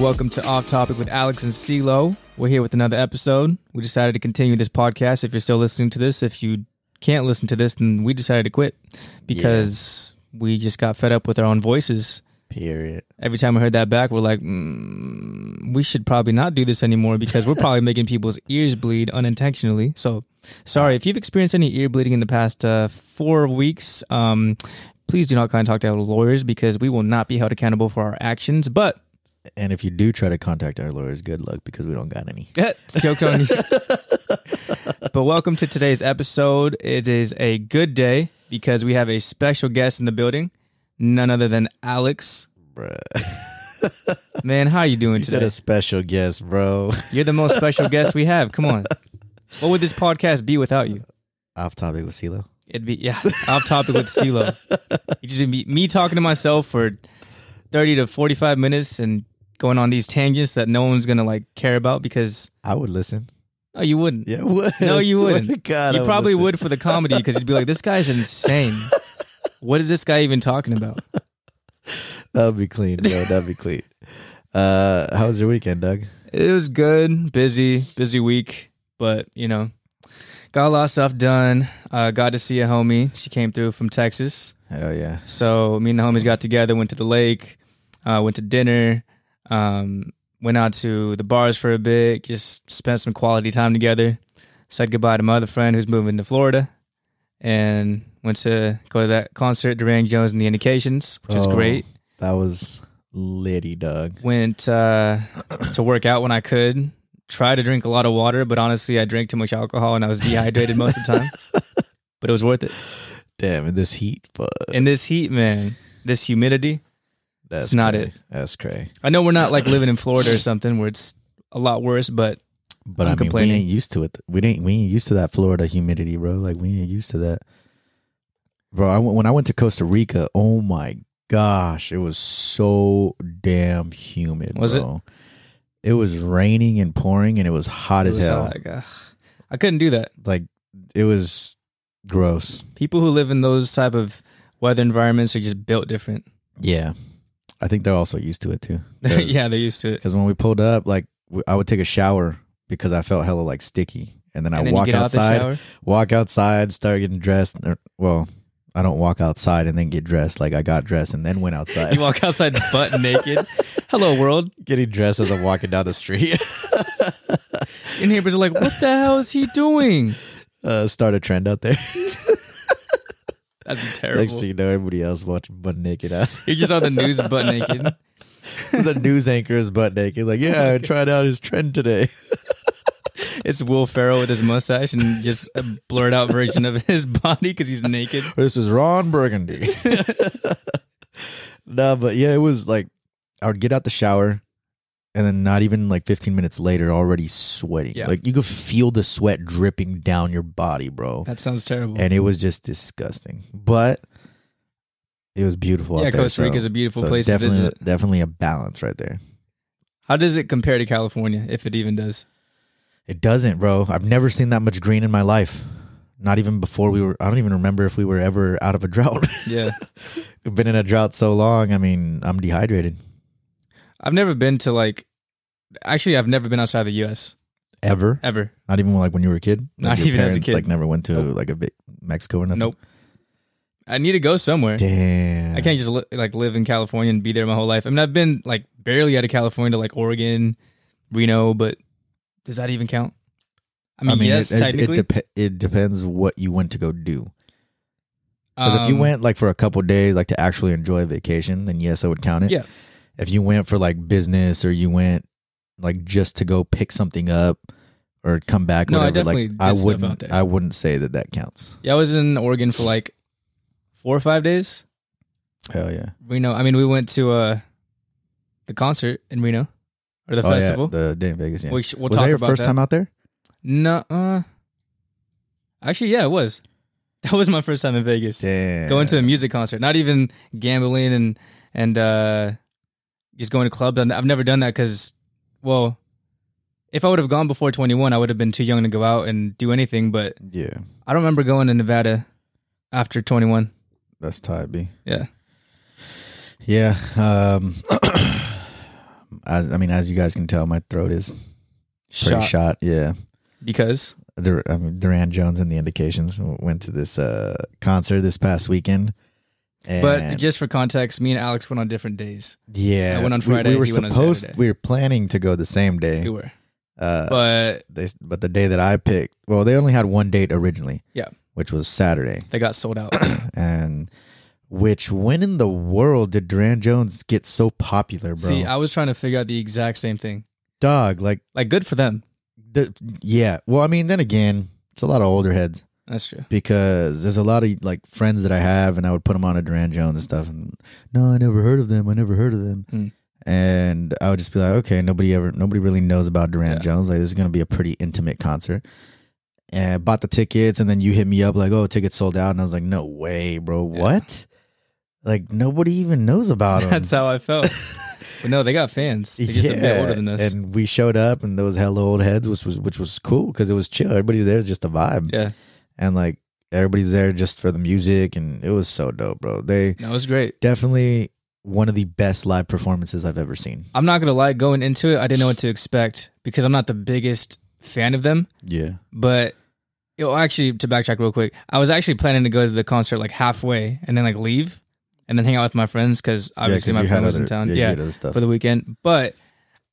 And welcome to Off Topic with Alex and CeeLo. We're here with another episode. We decided to continue this podcast. If you're still listening to this, if you can't listen to this, then we decided to quit because we just got fed up with our own voices. Period. Every time we heard that back, we're like, mm, we should probably not do this anymore because we're probably making people's ears bleed unintentionally. So, sorry if you've experienced any ear bleeding in the past uh, four weeks. Um, please do not contact our lawyers because we will not be held accountable for our actions. But And if you do try to contact our lawyers, good luck because we don't got any. Joke on you. but welcome to today's episode. It is a good day because we have a special guest in the building, none other than Alex. Bruh. Man, how you doing You said today? a special guest, bro. You're the most special guest we have. Come on. What would this podcast be without you? Off topic with CeeLo. It'd be yeah, off topic with CeeLo. It'd just be me talking to myself for thirty to forty-five minutes and going on these tangents that no one's gonna like care about because I would listen. oh, you wouldn't. Yeah, would. No, you wouldn't. God, you I probably listen. would for the comedy because you'd be like, "This guy's insane. What is this guy even talking about?" That would be clean, bro. That'd be clean. Uh, how was your weekend, Doug? It was good, busy, busy week, but you know, got a lot of stuff done. Uh, got to see a homie. She came through from Texas, Hell yeah. so me and the homies got together, went to the lake, uh, went to dinner, um, went out to the bars for a bit, just spent some quality time together. Said goodbye to my other friend who's moving to Florida, and went to go to that concert, Durand Jones and the Indications, which Oh, great. That was litty, Doug. went uh, to work out when I could. Tried to drink a lot of water, but honestly, I drank too much alcohol and I was dehydrated most of the time. But it was worth it. Damn, in this heat, but In this heat, man, this humidity. That's it's not cray. it. That's cray. I know we're not like living in Florida or something where it's a lot worse, but But I'm I mean, complaining. we ain't used to it. We ain't we ain't used to that Florida humidity, bro. Like we ain't used to that, bro. I went, when I went to Costa Rica. Oh my gosh, it was so damn humid. Was it? bro. It was raining and pouring, and it was hot it as was hell. I couldn't do that. Like it was gross. People who live in those type of weather environments are just built different. Yeah, I think they're also used to it too. yeah, they're used to it. Because when we pulled up, like w- I would take a shower because I felt hella like sticky, and then I And then you walk get out the outside. shower. walk outside, start getting dressed. Or, well, I don't walk outside and then get dressed. Like I got dressed and then went outside. You walk outside butt naked. Hello, world. getting dressed as I'm walking down the street. Your neighbors are like, "What the hell is he doing?" uh, start a trend out there. That'd be terrible. Next thing you know, everybody else watching butt naked out. You're just on the news butt naked. the news anchor is butt naked. Like, yeah, I tried out his trend today. It's Will Ferrell with his mustache and just a blurred out version of his body because he's naked. this is Ron Burgundy. no, but yeah, it was like I would get out the shower and then not even like 15 minutes later, already sweating. Yeah. Like you could feel the sweat dripping down your body, bro. That sounds terrible. and it was just disgusting. But it was beautiful. yeah, out there, Costa Rica is so- a beautiful so place to definitely, visit. Definitely a balance right there. How does it compare to California, if it even does? It doesn't, bro. I've never seen that much green in my life. Not even before we were. I don't even remember if we were ever out of a drought. Yeah, been in a drought so long. I mean, I'm dehydrated. I've never been to like. Actually, I've never been outside the U.S. Ever? ever. Not even like when you were a kid. Like Not your even as a parents, kid. Like never went to Nope. like a big Mexico or nothing. Nope. I need to go somewhere. Damn. I can't just li- like live in California and be there my whole life. I mean, I've been like barely out of California to like Oregon, Reno, but does that even count? I mean, yes, it, it, technically. it, dep- it depends what you went to go do. Because if you Um, went like for a couple days, like to actually enjoy a vacation, then yes, I would count it. Yeah. If you went for like business or you went like just to go pick something up or come back, No, I whatever, definitely like I wouldn't. I wouldn't say that that counts. Yeah, I was in Oregon for like four or five days. Hell yeah, Reno. I mean, we went to uh the concert in Reno or the oh festival. yeah, the day in Vegas. Yeah. we we'll was talk that your about first that. time out there? No, uh, actually, yeah, it was. That was my first time in Vegas. Damn. Going to a music concert, not even gambling and and uh just going to clubs. I've never done that because, well, if I would have gone before twenty one, I would have been too young to go out and do anything. But yeah, I don't remember going to Nevada after twenty one. that's tight, B. Yeah. Yeah. Um, as I mean, as you guys can tell, my throat is pretty Shot. shot. Yeah. Because Dur- I mean, Durand Jones and the Indications went to this uh, concert this past weekend. And but just for context, me and Alex went on different days. yeah, I went on we- We, Friday, were he went on supposed. We were planning to go the same day. We were. Uh, But they, but the day that I picked, well, they only had one date originally. Yeah. which was Saturday. they got sold out. and which when in the world did Durand Jones get so popular, bro? See, I was trying to figure out the exact same thing. Dog, like Like good for them. the yeah. Well, I mean, then again, it's a lot of older heads That's true. because there's a lot of like friends that I have, and I would put them on a Durand Jones and stuff. And no, I never heard of them. I never heard of them. Hmm. And I would just be like, okay, nobody ever, nobody really knows about Durand Yeah. Jones. Like, this is gonna be a pretty intimate concert. And I bought the tickets, and then you hit me up like, oh, tickets sold out, and I was like, no way, bro, Yeah. what? Like nobody even knows about them. That's how I felt. but no, they got fans. They're just a bit older than us. And we showed up, and those hella old heads, which was which was cool because it was chill. Everybody's there, just a vibe, yeah, and like everybody's there just for the music, and it was so dope, bro. They that was great. definitely one of the best live performances I've ever seen. I'm not gonna lie, going into it, I didn't know what to expect because I'm not the biggest fan of them. Yeah, But you know, actually, to backtrack real quick, I was actually planning to go to the concert like halfway and then like leave and then hang out with my friends because obviously my friend was in town. Yeah, Yeah, you had other stuff. for the weekend. But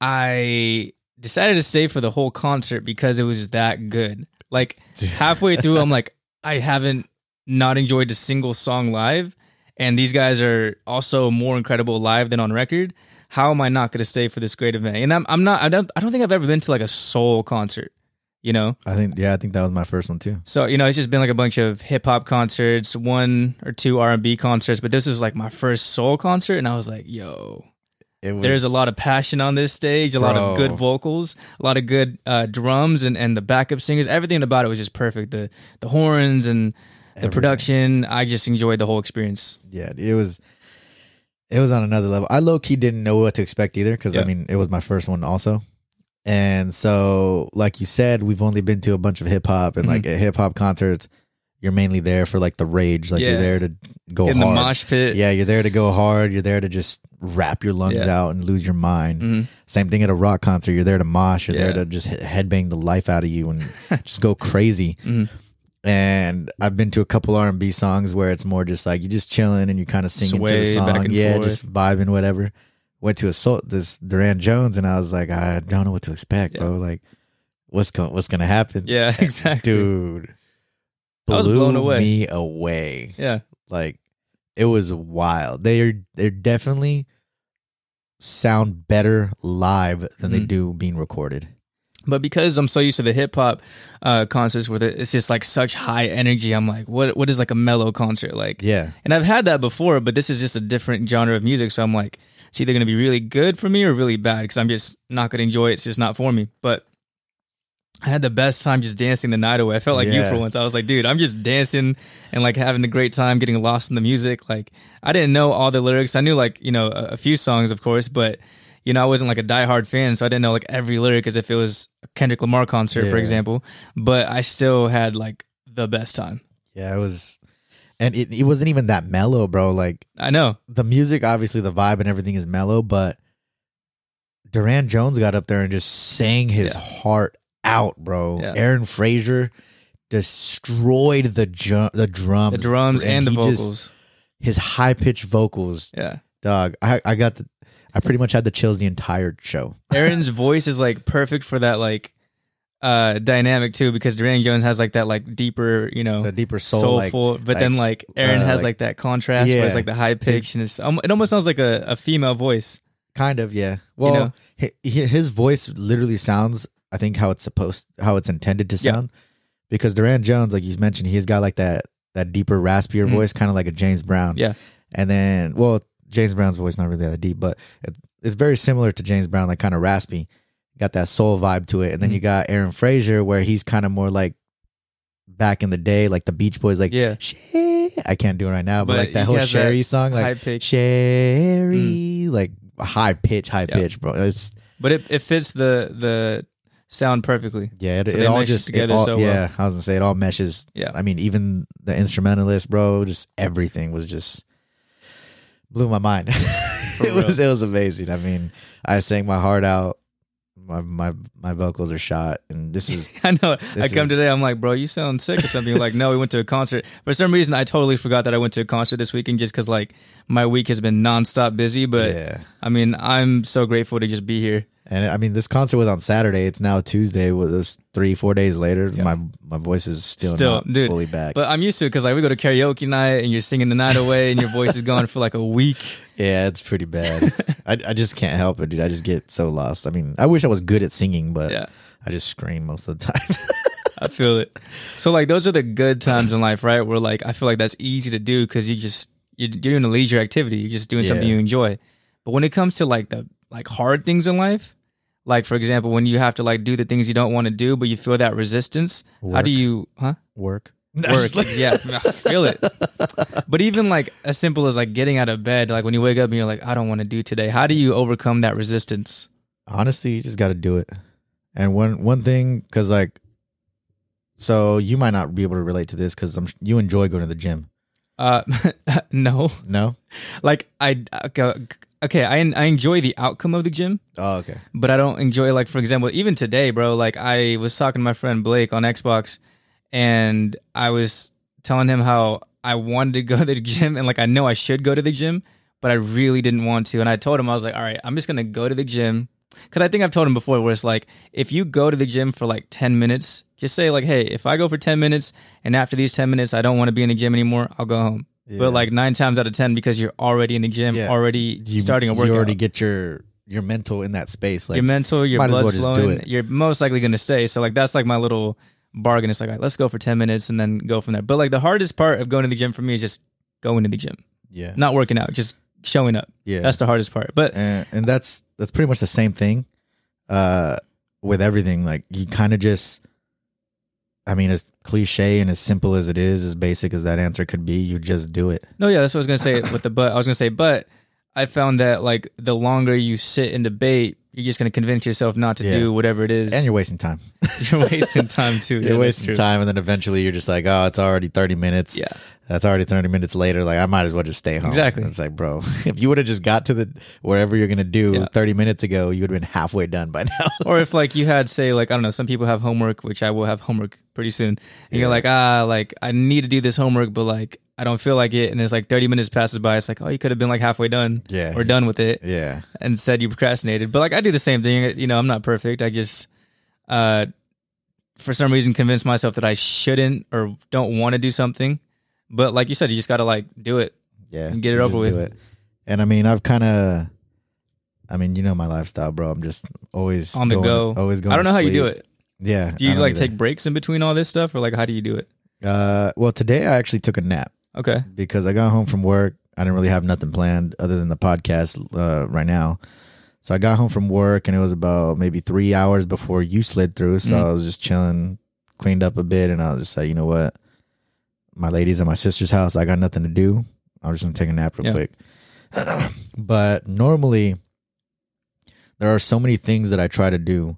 I decided to stay for the whole concert because it was that good. Like halfway through, I'm like, I haven't not enjoyed a single song live, and these guys are also more incredible live than on record. How am I not going to stay for this great event? And I'm, I'm not. I don't. I don't think I've ever been to like a soul concert. You know, I think yeah, I think that was my first one too. so you know, it's just been like a bunch of hip hop concerts, one or two R and B concerts, but this was like my first soul concert, and I was like, yo, was, there's a lot of passion on this stage, a lot of good vocals, a lot of good uh, drums, and, and the backup singers. Everything about it was just perfect. The the horns and the Everything. production. I just enjoyed the whole experience. yeah, it was it was on another level. I low key didn't know what to expect either because I mean it was my first one also, and so like you said, we've only been to a bunch of hip hop and Mhm. like hip hop concerts, you're mainly there for like the rage, like you're Yeah. there to go In the hard. mosh pit. yeah, you're there to go hard. You're there to just rap your lungs Yeah. out and lose your mind. Mhm. Same thing at a rock concert. You're there to mosh. You're there Yeah. to just he- headbang the life out of you and just go crazy. Mhm. And I've been to a couple R and B songs where it's more just like you're just chilling and you're kind of singing to the Sway back song, and yeah, forth. just vibing, whatever. Went to a soul, this Durand Jones, and I was like, I don't know what to expect, Yeah. bro. Like, what's going, what's gonna happen? Yeah, exactly. dude, I was blew blown away. Me away. Yeah. Like, it was wild. They are they're definitely sound better live than they Mhm. do being recorded. But because I'm so used to the hip hop uh, concerts where it's just like such high energy, I'm like, what what is like a mellow concert like? Yeah, And I've had that before, but this is just a different genre of music. So I'm like, it's either to be really good for me or really bad because I'm just not to enjoy it. It's just not for me. But I had the best time just dancing the night away. I felt like you for once. I was like, dude, I'm just dancing and like having a great time, getting lost in the music. Like, I didn't know all the lyrics. I knew like, you know, a, a few songs, of course, but, you know, I wasn't like a diehard fan. So I didn't know like every lyric as if it was a Kendrick Lamar concert, for example. But I still had like the best time. yeah, it was, and it it wasn't even that mellow, bro. Like I know. the music, obviously the vibe and everything is mellow, but Durand Jones got up there and just sang his Yeah. heart out, bro. Yeah. Aaron Frazer destroyed the ju- the drums, The drums and the he just- vocals. his high pitched vocals, yeah. dog. I I got the, I pretty much had the chills the entire show. Aaron's voice is like perfect for that like uh dynamic too because Durand Jones has like that like deeper, you know, The deeper soul, like soulful, but then like Aaron uh, has like- like, that contrast where it's like the high pitch and it's um, it almost sounds like a, a female voice. kind of yeah. Well, know? hi- hi- his voice literally sounds, I think, how it's supposed, how it's intended to Yeah. sound. Because Durand Jones, like you mentioned, he's got like that that deeper, raspier Mhm. voice, kind of like a James Brown. Yeah. And then, well, James Brown's voice not really that deep, but it, it's very similar to James Brown, like kind of raspy. Got that soul vibe to it. And then Mhm. you got Aaron Frazer, where he's kind of more like back in the day, like the Beach Boys, like Yeah. Shay. I can't do it right now, but, But like that whole has that Sherry song, like high pitch. Sherry, like high pitch, high Yeah. pitch, bro. It's But it, it fits the the sound perfectly. yeah, it, So it all just together it all, so well. yeah. I was gonna say it all meshes. Yeah. I mean, even the instrumentalist, bro, just everything was just blew my mind. it was it was amazing. I mean, I sang my heart out. My my my vocals are shot, and this is I know. I come is- today. I'm like, bro, you sound sick or something. Like, no, we went to a concert. For some reason, I totally forgot that I went to a concert this weekend just because like my week has been nonstop busy. But yeah. I mean, I'm so grateful to just be here. And I mean, this concert was on Saturday. It's now Tuesday. Was this three four days later? My my voice is still, Still, not dude, fully back. But I'm used to it because like we go to karaoke night and you're singing the night away and your voice is gone for like a week. yeah, it's pretty bad. I I just can't help it, dude. I just get so lost. I mean, I wish I was good at singing, but Yeah. I just scream most of the time. I feel it. So like those are the good times in life, right? Where like I feel like that's easy to do because you just you're doing a leisure activity. You're just doing something you enjoy. But when it comes to like the like hard things in life, like for example, when you have to like do the things you don't want to do, but you feel that resistance, how do you, huh? Work. Work. yeah, I feel it. But even like as simple as like getting out of bed, like when you wake up and you're like, I don't want to do today. How do you overcome that resistance? Honestly, you just got to do it. And one one thing, because like, so you might not be able to relate to this because I'm you enjoy going to the gym. Uh, no, No. like I okay, I I enjoy the outcome of the gym. Oh, okay. but I don't enjoy like for example even today bro like I was talking to my friend Blake on Xbox and I was telling him how I wanted to go to the gym and like I know I should go to the gym but I really didn't want to and I told him I was like all right I'm just going to go to the gym cuz I think I've told him before where it's like if you go to the gym for like 10 minutes just say like hey if I go for 10 minutes and after these 10 minutes I don't want to be in the gym anymore I'll go home Yeah. but like 9 times out of 10 because you're already in the gym Yeah. already You, starting a workout. you already get your your mental in that space. Like your mental, your might as well blood's just do flowing. it. You're most likely going to stay. So like that's like my little bargain. It's like, all right, let's go for ten minutes and then go from there. But like the hardest part of going to the gym for me is just going to the gym, yeah, not working out, just showing up. yeah. That's the hardest part. But and and that's that's pretty much the same thing uh with everything like you kind of just i mean as cliche and as simple as it is as basic as that answer could be you just do it no, yeah, that's what I was gonna say with the but. I was gonna say, but I found that like the longer you sit and debate, you're just gonna convince yourself not to Yeah. do whatever it is. and you're wasting time you're wasting time too. you're Yeah, wasting time and then eventually you're just like oh it's already 30 minutes Yeah, that's already 30 minutes later like i might as well just stay home Exactly. it's like bro if you would have just got to the wherever you're gonna do Yeah. 30 minutes ago you would have been halfway done by now or if like you had say like I don't know, some people have homework, which I will have homework pretty soon, and you're like ah like I need to do this homework, but like I don't feel like it, and it's like 30 minutes passes by. It's like oh you could have been like halfway done yeah or done with it, yeah and said you procrastinated. But like I do the same thing. You know I'm not perfect. I just uh for some reason convince myself that I shouldn't or don't want to do something. But like you said, you just got to like do it. Yeah, And get it over with. it. And I mean, I've kind of, I mean, you know my lifestyle, bro. I'm just always On the going- go. Always going. I don't know how you do it. Yeah. Do you like either. take breaks in between all this stuff, or like how do you do it? Uh, well, today I actually took a nap Okay. because I got home from work. I didn't really have nothing planned other than the podcast uh, right now. So I got home from work and it was about maybe three hours before you slid through. So Mhm. I was just chilling, cleaned up a bit, and I was just like, you know what? My lady's at my sister's house. I got nothing to do. I'm just gonna take a nap real Yeah. quick. but normally, there are so many things that I try to do,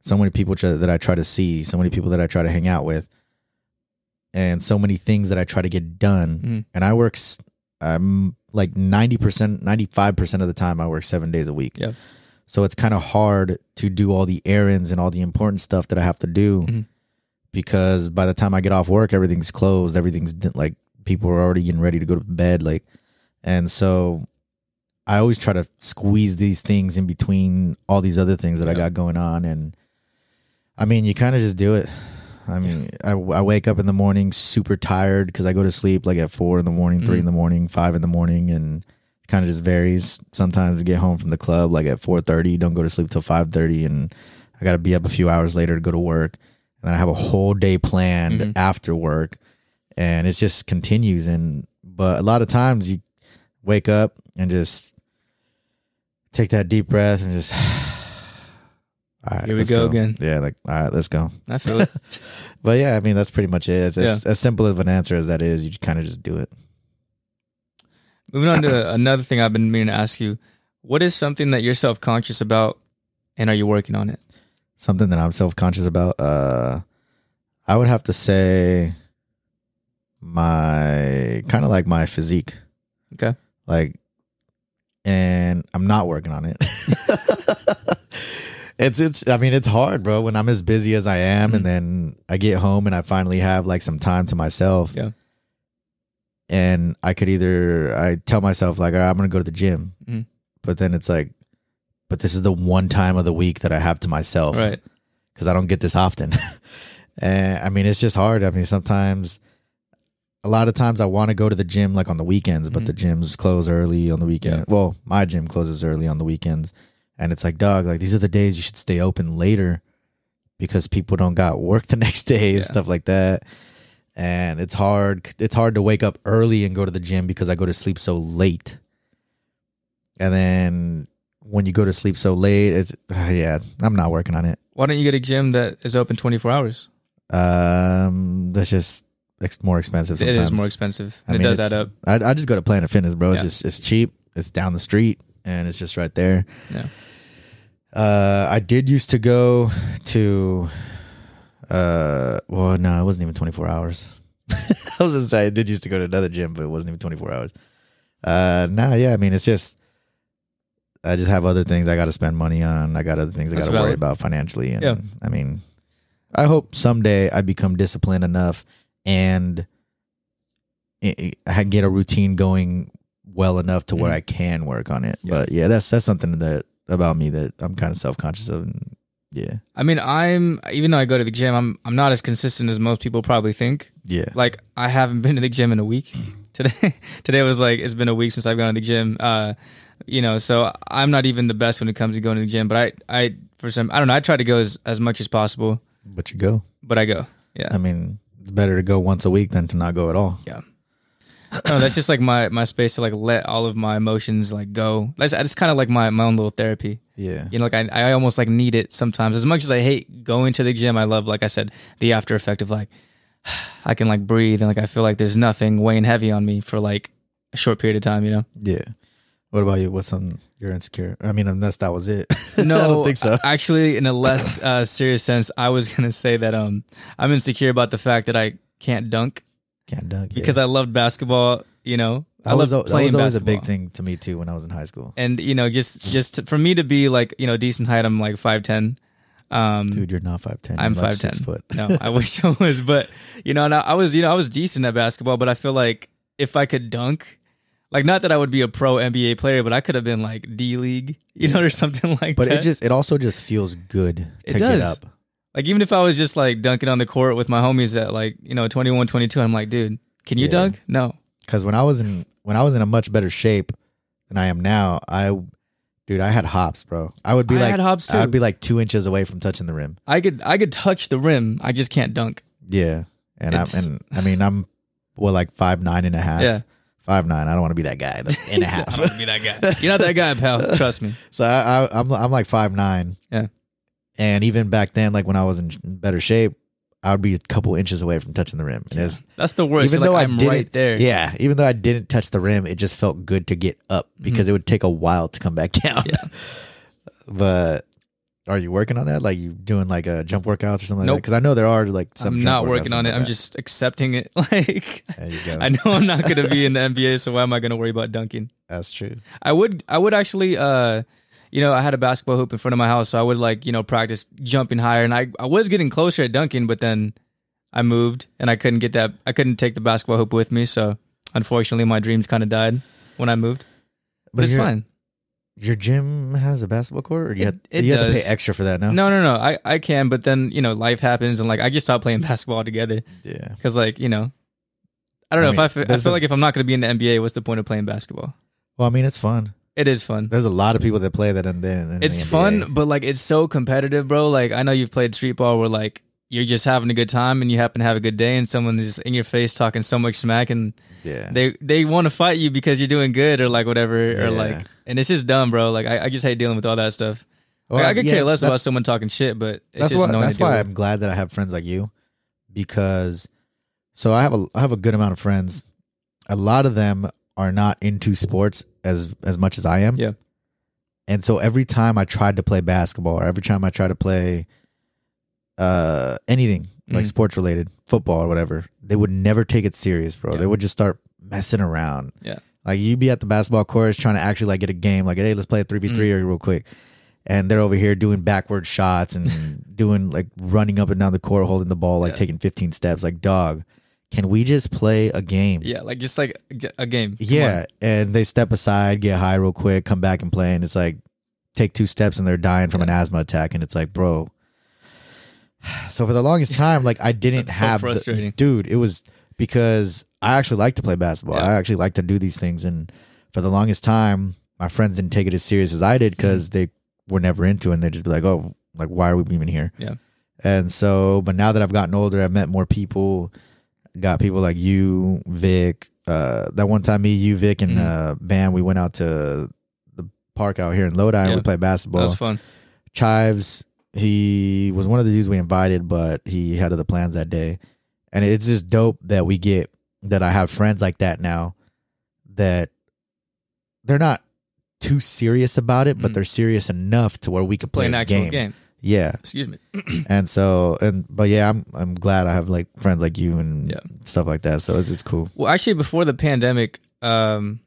so many people try, that I try to see, so many people that I try to hang out with, and so many things that I try to get done. Mhm. And I work, I'm like ninety percent, ninety five percent of the time, I work seven days a week. Yeah. So it's kind of hard to do all the errands and all the important stuff that I have to do Mhm. Because by the time I get off work, everything's closed. Everything's like people are already getting ready to go to bed. Like, and so I always try to squeeze these things in between all these other things that I got going on. And I mean, you kind of just do it. I mean, I, I wake up in the morning super tired because I go to sleep like at four in the morning, three Mhm. in the morning, five in the morning, and kind of just varies. Sometimes I get home from the club like at four thirty, don't go to sleep till five thirty, and I got to be up a few hours later to go to work, then I have a whole day planned Mhm. after work, and it just continues. And but a lot of times you wake up and just take that deep breath and just. All right, Here we let's go again. Yeah, like all right, let's go. I feel it. But yeah, I mean that's pretty much it. It's as, as simple of an answer as that is. You kind of just do it. Moving on to another thing I've been meaning to ask you. What is something that you're self conscious about and are you working on it? Something that I'm self conscious about. Uh, I would have to say my kind of like my physique. Okay. Like and I'm not working on it. it's it's I mean it's hard, bro, when I'm as busy as I am Mhm. and then I get home and I finally have like some time to myself. Yeah. And I could either I tell myself like "All right, I'm going to go to the gym. Mhm. But then it's like but this is the one time of the week that I have to myself Right. because I don't get this often. and I mean, it's just hard. I mean, sometimes, a lot of times, I want to go to the gym like on the weekends, but Mhm. the gyms close early on the weekend. Yeah. Well, my gym closes early on the weekends, and it's like, dog, like these are the days you should stay open later because people don't got work the next day and Yeah. stuff like that. And it's hard. It's hard to wake up early and go to the gym because I go to sleep so late. And then when you go to sleep so late, it's yeah, I'm not working on it. Why don't you get a gym that is open 24 hours? Um, that's just ex- more expensive. Sometimes. It is more expensive. I mean, it does add up. I I just go to Planet Fitness, bro. It's Yeah. just it's cheap. It's down the street, and it's just right there. Yeah. Uh, I did used to go to, uh, well, no, it wasn't even 24 hours. I was gonna say I did used to go to another gym, but it wasn't even 24 hours. Uh, nah, yeah, I mean, it's just, I just have other things I got to spend money on. I got other things I got to worry about financially, and Yeah. I mean, I hope someday I become disciplined enough and I get a routine going well enough to where Mhm. I can work on it. Yeah. But yeah, that's that's something that about me that I'm kind of self conscious of. And yeah, I mean, I'm even though I go to the gym, I'm I'm not as consistent as most people probably think. yeah, Like I haven't been to the gym in a week. Today today was like it's been a week since I've gone to the gym. Uh, you know, so I'm not even the best when it comes to going to the gym. But I I for some I don't know. I try to go as as much as possible, but you go. but I go. Yeah. I mean, it's better to go once a week than to not go at all. Yeah. no, that's just like my my space to like let all of my emotions like go. That's it's kind of like my my own little therapy. Yeah, You know, like I I almost like need it sometimes. As much as I hate going to the gym, I love like I said the after effect of like I can like breathe and like I feel like there's nothing weighing heavy on me for like a short period of time. You know. yeah. What about you? What's something you're insecure? I mean, unless that was it. No, I don't think so. Actually, in a less uh, serious sense, I was gonna say that um I'm insecure about the fact that I can't dunk Can't dunk yeah. because I loved basketball. You know, I that was, love al- that was always a big thing to me too when I was in high school. and you know just just to, for me to be like you know decent height i'm like 5'10 um Dude, you're not five ten. I'm like 5'10". foot. no i wish i was but you know and I, I was you know i was decent at basketball but i feel like if i could dunk like not that i would be a pro nba player but i could have been like d league you know or something like But that But it just it also just feels good to It get does. up. like even if i was just like dunking on the court with my homies at like you know 21 22 i'm like dude can you Yeah. dunk no Because when I was in when I was in a much better shape than I am now, I dude, I had hops, bro. I would be I like had hops, too. I'd be like two inches away from touching the rim. i could i could touch the rim i just can't dunk Yeah, and I'm and I mean I'm well like five nine and a half. Yeah. Five nine. I don't want to be that guy. Like, and a I half. don't wanna be that guy you're not that guy pal trust me so I, I I'm I'm like five nine. Yeah. and even back then, like when I was in better shape, I would be a couple inches away from touching the rim. And it's That's the worst. even You're though like, I I'm didn't, right there. Yeah, even though I didn't touch the rim, it just felt good to get up because it would take a while to come back down. Mm-hmm. Yeah. but are you working on that? Like you doing like a jump workouts or something like that? Nope. Because I know there are like some. I'm not working on it. I'm just accepting it. Like. There you go. I know I'm not going to be in the NBA, so why am I going to worry about dunking? That's true. I would I would actually uh you know, I had a basketball hoop in front of my house, so I would like, you know, practice jumping higher and I I was getting closer at dunking, but then I moved and I couldn't get that I couldn't take the basketball hoop with me, so unfortunately my dreams kind of died when I moved. But, it's fine. Your gym has a basketball court, or you It- have, it you have to pay extra for that? No. No, no, no. I I can, but then, you know, life happens and like I just stopped playing basketball altogether. Yeah. Because like you know, I don't I know mean, if I feel, I feel the- like if I'm not going to be in the NBA, what's the point of playing basketball? Well, I mean, it's fun. It is fun. There's a lot of people that play that, and then It's the fun, but like it's so competitive, bro. Like I know you've played street ball where like you're just having a good time and you happen to have a good day, and someone is in your face talking so much smack, and Yeah. they they want to fight you because you're doing good or like whatever, or Yeah. like, and it's just dumb, bro. Like I, I just hate dealing with all that stuff. Well, Like, I could yeah, care less about someone talking shit, but it's that's just why annoying that's why. I'm glad that I have friends like you because so I have a I have a good amount of friends. A lot of them are not into sports as as much as I am. Yeah. And so every time I tried to play basketball or every time I tried to play uh anything like Mhm. sports related, football or whatever, they would never take it serious, bro. Yeah. They would just start messing around. Yeah. Like you'd be at the basketball courts trying to actually like get a game, like hey, let's play a three v three real quick, and they're over here doing backward shots and doing like running up and down the court, holding the ball, like Yeah. taking fifteen steps. Like dog, can we just play a game? Yeah, like just like a game. Come Yeah, on. and they step aside, get high real quick, come back and play, and it's like take two steps and they're dying from an asthma attack, and it's like, bro. So for the longest time, like I didn't That's so have, the- dude. It was because I actually like to play basketball. Yeah. I actually like to do these things, and for the longest time, my friends didn't take it as serious as I did Mm-hmm. because they were never into it. and They'd just be like, "Oh, like why are we even here?" Yeah. And so, but now that I've gotten older, I've met more people. Got people like you, Vic. Uh, that one time, me, you, Vic, and Mhm. uh, Bam, we went out to the park out here in Lodi and we played That basketball. was fun. Chives, he was one of the dudes we invited, but he had other plans that day. And it's just dope that we get that I have friends like that now that they're not too serious about it, but Mhm. they're serious enough to where we could Play play an actual game. game. Yeah. Excuse me. And so and but yeah, I'm I'm glad I have like friends like you and Yeah. stuff like that. So it's it's cool. Well, actually, before the pandemic, um,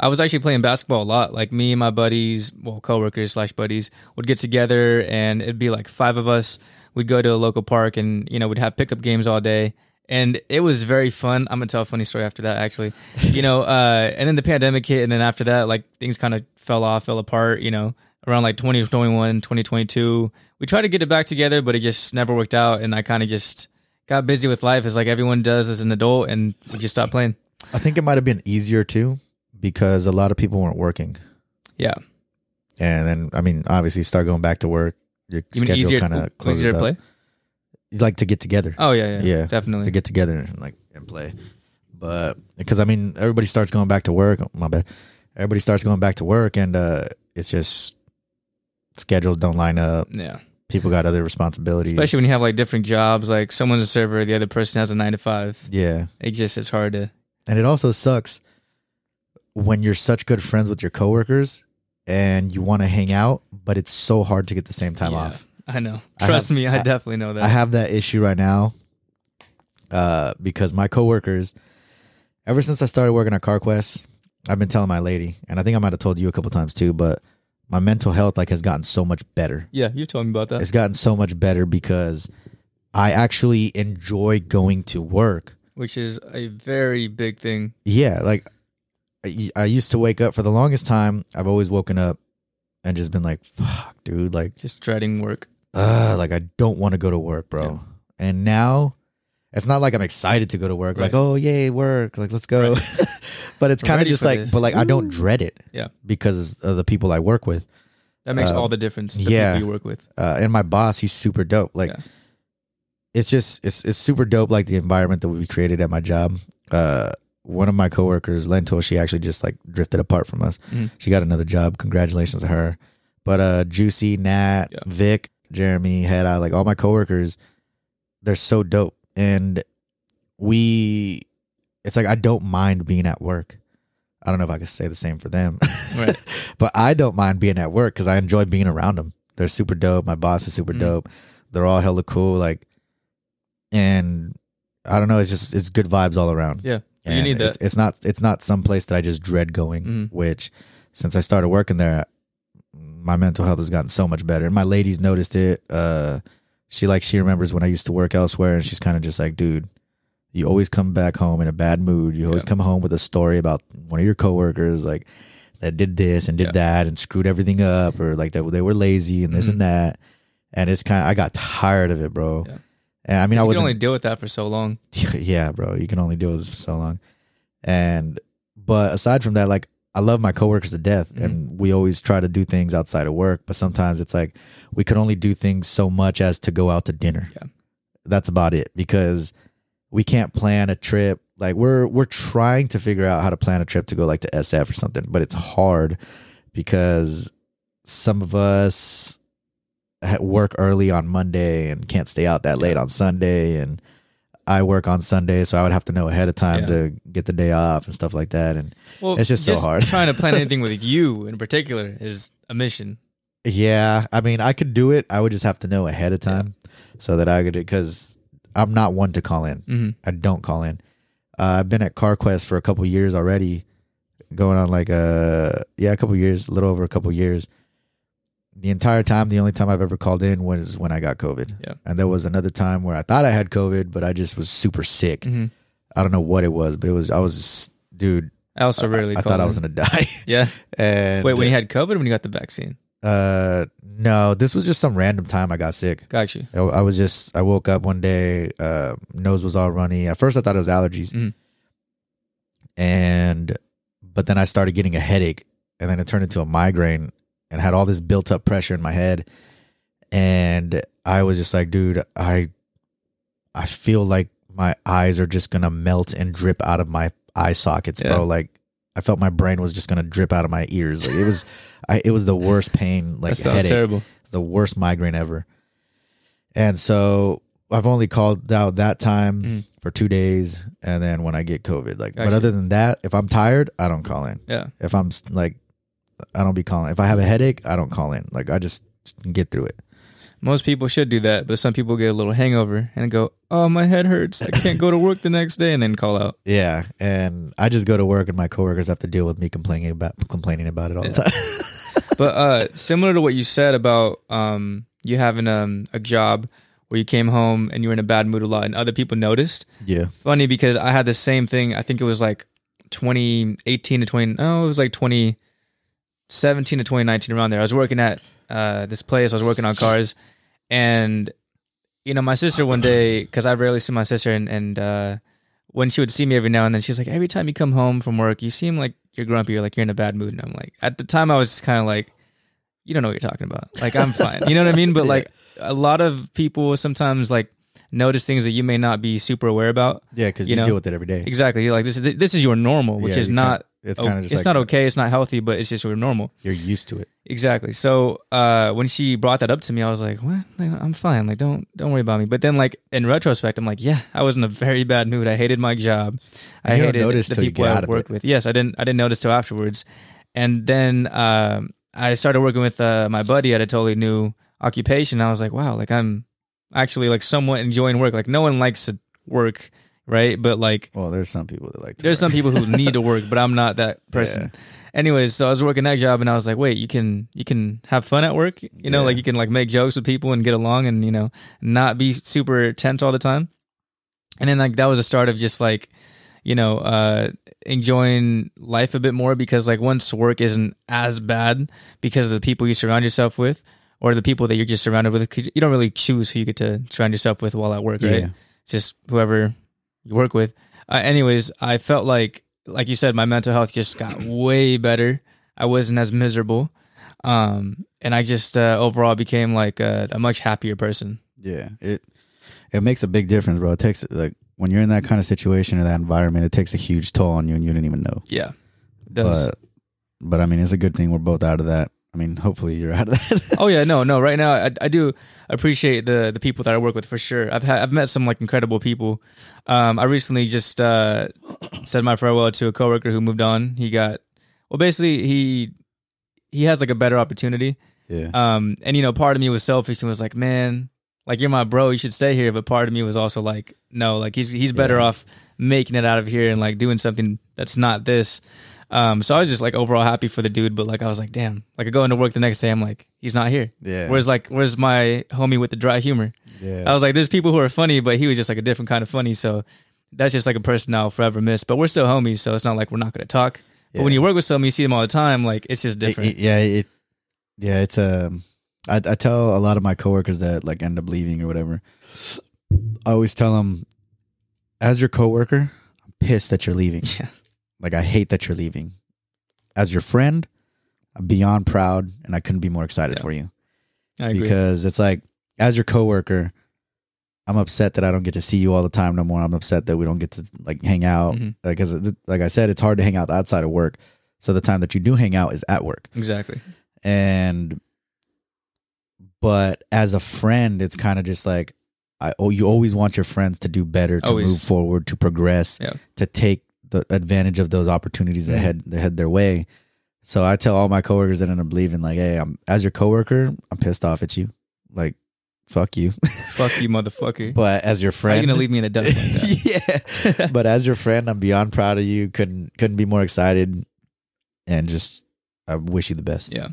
I was actually playing basketball a lot. Like me and my buddies, well, coworkers slash buddies, would get together, and it'd be like five of us. We'd go to a local park, and you know, we'd have pickup games all day, and it was very fun. I'm gonna tell a funny story after that, actually. you know, uh, and then the pandemic hit, and then after that, like things kind of fell off, fell apart. You know, around like 2021, 2022, we tried to get it back together, but it just never worked out, and I kind of just got busy with life as like everyone does as an adult, and we just stopped playing. I think it might have been easier too because a lot of people weren't working. Yeah. And then I mean, obviously start going back to work. Your You schedule kind of closes easier to up. play? You like to get together. Oh yeah, yeah, Yeah. definitely. to get together and like and play. But because I mean, everybody starts going back to work. Oh, my bad. Everybody starts going back to work, and uh, it's just schedules don't line up. yeah, People got other responsibilities, especially when you have like different jobs. Like someone's a server, the other person has a nine to five. yeah. It just it's hard to. And it also sucks when you're such good friends with your coworkers and you want to hang out, but it's so hard to get the same time Yeah, off. I know. I Trust have- me, I, I- definitely know that. I have that issue right now uh, because my coworkers, ever since I started working at CarQuest, I've been telling my lady, and I think I might have told you a couple times too, but my mental health like has gotten so much better. yeah, you told me about that. It's gotten so much better because I actually enjoy going to work. which is a very big thing. Yeah, like I, used to wake up for the longest time. I've always woken up and just been like, "Fuck, dude!" Like, Just dreading work. uh, like I don't want to go to work, bro. Yeah. And now it's not like I'm excited to go to work, like, oh yay, work, like let's go. but it's kind of just like, this. but like I don't dread it, Yeah. because of the people I work with. That makes Uh, all the difference. The yeah. you work with. Uh, and my boss, he's super dope. Like, Yeah. it's just it's it's super dope. Like the environment that we created at my job. Uh, one of my coworkers, Lentil, she actually just like drifted apart from us. Mhm. She got another job. Congratulations to her. But uh, Juicy, Nat, Yeah. Vic, Jeremy, Head Eye, like all my coworkers, they're so dope. And we, it's like I don't mind being at work. I don't know if I could say the same for them, Right. but I don't mind being at work because I enjoy being around them. They're super dope. My boss is super Mhm. dope. They're all hella cool. Like, and I don't know. It's just it's good vibes all around. Yeah. You And need it's, that. it's not it's not some place that I just dread going. Mhm. Which since I started working there, my mental health has gotten so much better. And my lady's noticed it. Uh, she like she remembers when I used to work elsewhere, and she's kind of just like, dude, you always come back home in a bad mood. You always Yeah. come home with a story about one of your coworkers, like that did this and did Yeah. that and screwed everything up, or like that they were lazy and this Mhm. and that. And it's kind of I got tired of it, bro. Yeah. And I mean, I was only deal with that for so long. yeah, bro. You can only deal with this for so long. And but aside from that, like I love my coworkers to death, Mhm. and we always try to do things outside of work. But sometimes it's like we can only do things so much as to go out to dinner. Yeah. That's about it because we can't plan a trip. Like we're we're trying to figure out how to plan a trip to go like to SF or something, but it's hard because some of us work early on Monday and can't stay out that late on Sunday and I work on Sunday so I would have to know ahead of time Yeah. to get the day off and stuff like that and Well, It's just so hard. trying to plan anything with you in particular is a mission. yeah I mean I could do it I would just have to know ahead of time so that I could cuz I'm not one to call in hmm I don't call in uh, I've been at CarQuest for a couple years already going on like a yeah, a couple years, a little over a couple years. The entire time, the only time I've ever called in was when I got COVID. Yeah. And there was another time where I thought I had COVID, but I just was super sick. hmm I don't know what it was, but it was I was dude. I also really I call thought I was gonna die. Yeah. and Wait, when you had COVID, or when you got the vaccine? uh no, this was just some random time I got sick. Got you. I, I was just I woke up one day, uh, nose was all runny. At first, I thought it was allergies, Mhm. and but then I started getting a headache, and then it turned into a migraine, and had all this built up pressure in my head, and I was just like, dude, I I feel like my eyes are just gonna melt and drip out of my eye sockets, Yeah. bro. Like I felt my brain was just gonna drip out of my ears. Like it was, I it was the worst pain, like that sounds headache. terrible. The worst migraine ever. And so I've only called out that time Mhm. for two days, and then when I get COVID, like. But other than that, if I'm tired, I don't call in. Yeah. If I'm like, I don't be calling. If I have a headache, I don't call in. Like I just get through it. Most people should do that, but some people get a little hangover and go, "Oh, my head hurts. I can't go to work the next day," and then call out. Yeah, and I just go to work, and my coworkers have to deal with me complaining about complaining about it all the time. But uh, similar to what you said about um, you having um, a job where you came home and you were in a bad mood a lot, and other people noticed. yeah, Funny because I had the same thing. I think it was like 2018 to 20. No, it was like 2017 to 2019 around there. I was working at uh, this place. I was working on cars, and you know, my sister one day because I rarely see my sister, and and uh, when she would see me every now and then, she's like, every time you come home from work, you seem like you're grumpy or like you're in a bad mood. And I'm like, at the time, I was kind of like, you don't know what you're talking about. Like I'm fine. You know what I mean? But Yeah. like a lot of people sometimes like notice things that you may not be super aware about. yeah, because You you, know, deal with it every day. Exactly. You're like this is this is your normal, which Yeah, is you not. It's kind of just it's like not okay. It's not healthy, but it's just your normal. You're used to it. Exactly. So uh, when she brought that up to me, I was like, "What? Like, I'm fine. Like, don't don't worry about me." But then, like in retrospect, I'm like, "Yeah, I was in a very bad mood. I hated my job. I And hated the people I worked with." Yes, I didn't. I didn't notice till afterwards. And then um, I started working with uh, my buddy at a totally new occupation. I was like, "Wow! Like I'm actually like somewhat enjoying work. Like no one likes to work, right? But like Well, there's some people that like. To there's work. some people who need to work, but I'm not that person. Anyways, so I was working that job and I was like, wait, you can you can have fun at work, you know, Yeah. like you can like make jokes with people and get along and you know not be super tense all the time. And then like that was the start of just like you know uh enjoying life a bit more because like once work isn't as bad because of the people you surround yourself with or the people that you're just surrounded with. you don't really choose who you get to surround yourself with while at work right Yeah. just whoever work with. Uh, anyways, I felt like, like you said, my mental health just got way better. I wasn't as miserable, um, and I just uh, overall became like a, a much happier person. Yeah, it it makes a big difference, bro. It takes like when you're in that kind of situation or that environment, it takes a huge toll on you, and you didn't even know. Yeah, it does. But but I mean, it's a good thing we're both out of that. I mean, hopefully you're out of that. oh yeah, no, no. Right now, I, I do appreciate the the people that I work with for sure. I've had I've met some like incredible people. Um, I recently just uh, said my farewell to a coworker who moved on. He got well, basically he he has like a better opportunity. yeah, Um, and you know, part of me was selfish and was like, man, like you're my bro, you should stay here. But part of me was also like, no, like he's he's better Yeah. off making it out of here and like doing something that's not this. Um, so I was just like overall happy for the dude, but like I was like, damn, like I go into work the next day, I'm like, he's not here. yeah, Where's like, where's my homie with the dry humor? yeah. I was like, there's people who are funny, but he was just like a different kind of funny. So that's just like a person I'll forever miss. But we're still homies, so it's not like we're not gonna talk. But when you work with someone, you see them all the time. Like it's just It- different. it- yeah, it yeah, it's um I I tell a lot of my coworkers that like end up leaving or whatever. I always tell them as your coworker, I'm pissed that you're leaving. yeah, Like I hate that you're leaving. As your friend, I'm beyond proud and I couldn't be more excited Yeah. for you. I agree. Because it's like as your coworker, I'm upset that I don't get to see you all the time no more. I'm upset that we don't get to like hang out mm-hmm. because like I said it's hard to hang out outside of work. So the time that you do hang out is at work exactly. and but as a friend it's kind of just like i oh you always want your friends to do better to Always. move forward to progress Yeah. to take the advantage of those opportunities that Mhm. head that head their way so i tell all my coworkers that end up leaving like hey i'm as your coworker i'm pissed off at you like fuck you Fuck you, motherfucker. but as your friend you're gonna leave me in the dust like yeah but as your friend i'm beyond proud of you couldn't couldn't be more excited and just I wish you the best. Yeah.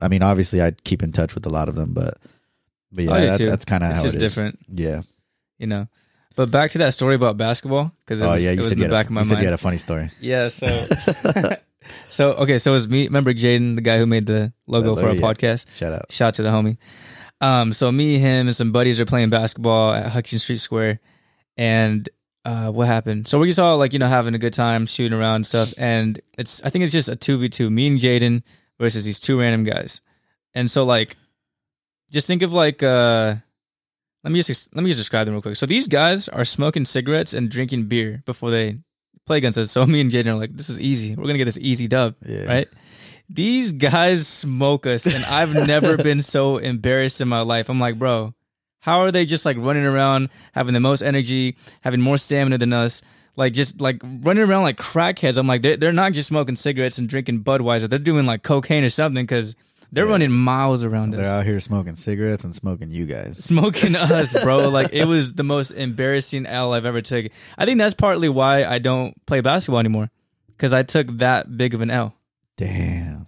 I mean, obviously, I'd keep in touch with a lot of them, but but yeah, I that, that's kind of It's how just it is. different, Yeah. you know. But back to that story about basketball because it oh was, yeah, you said in you the had, back a, of my you said mind. you had a funny story. Yeah, so so okay, so it was me. Remember Jaden, the guy who made the logo for our yeah. podcast. Shout out. Shout out to the homie. Um, so me, him, and some buddies are playing basketball at Hutchinson Street Square, and uh, what happened? So we just all like you know having a good time, shooting around and stuff, and it's I think it's just a two v two, me and Jaden versus these two random guys, and so like, just think of like uh, let me just let me just describe them real quick. So these guys are smoking cigarettes and drinking beer before they play against us. So me and Jaden are like, this is easy. We're gonna get this easy dub Yeah. right? These guys smoke us, and I've never been so embarrassed in my life. I'm like, bro, how are they just like running around, having the most energy, having more stamina than us? Like just like running around like crackheads. I'm like, they're, they're not just smoking cigarettes and drinking Budweiser. They're doing like cocaine or something because they're Yeah. running miles around us. They're out here smoking cigarettes and smoking you guys. Smoking us, bro. Like it was the most embarrassing L I've ever taken. I think that's partly why I don't play basketball anymore. Because I took that big of an L. Damn.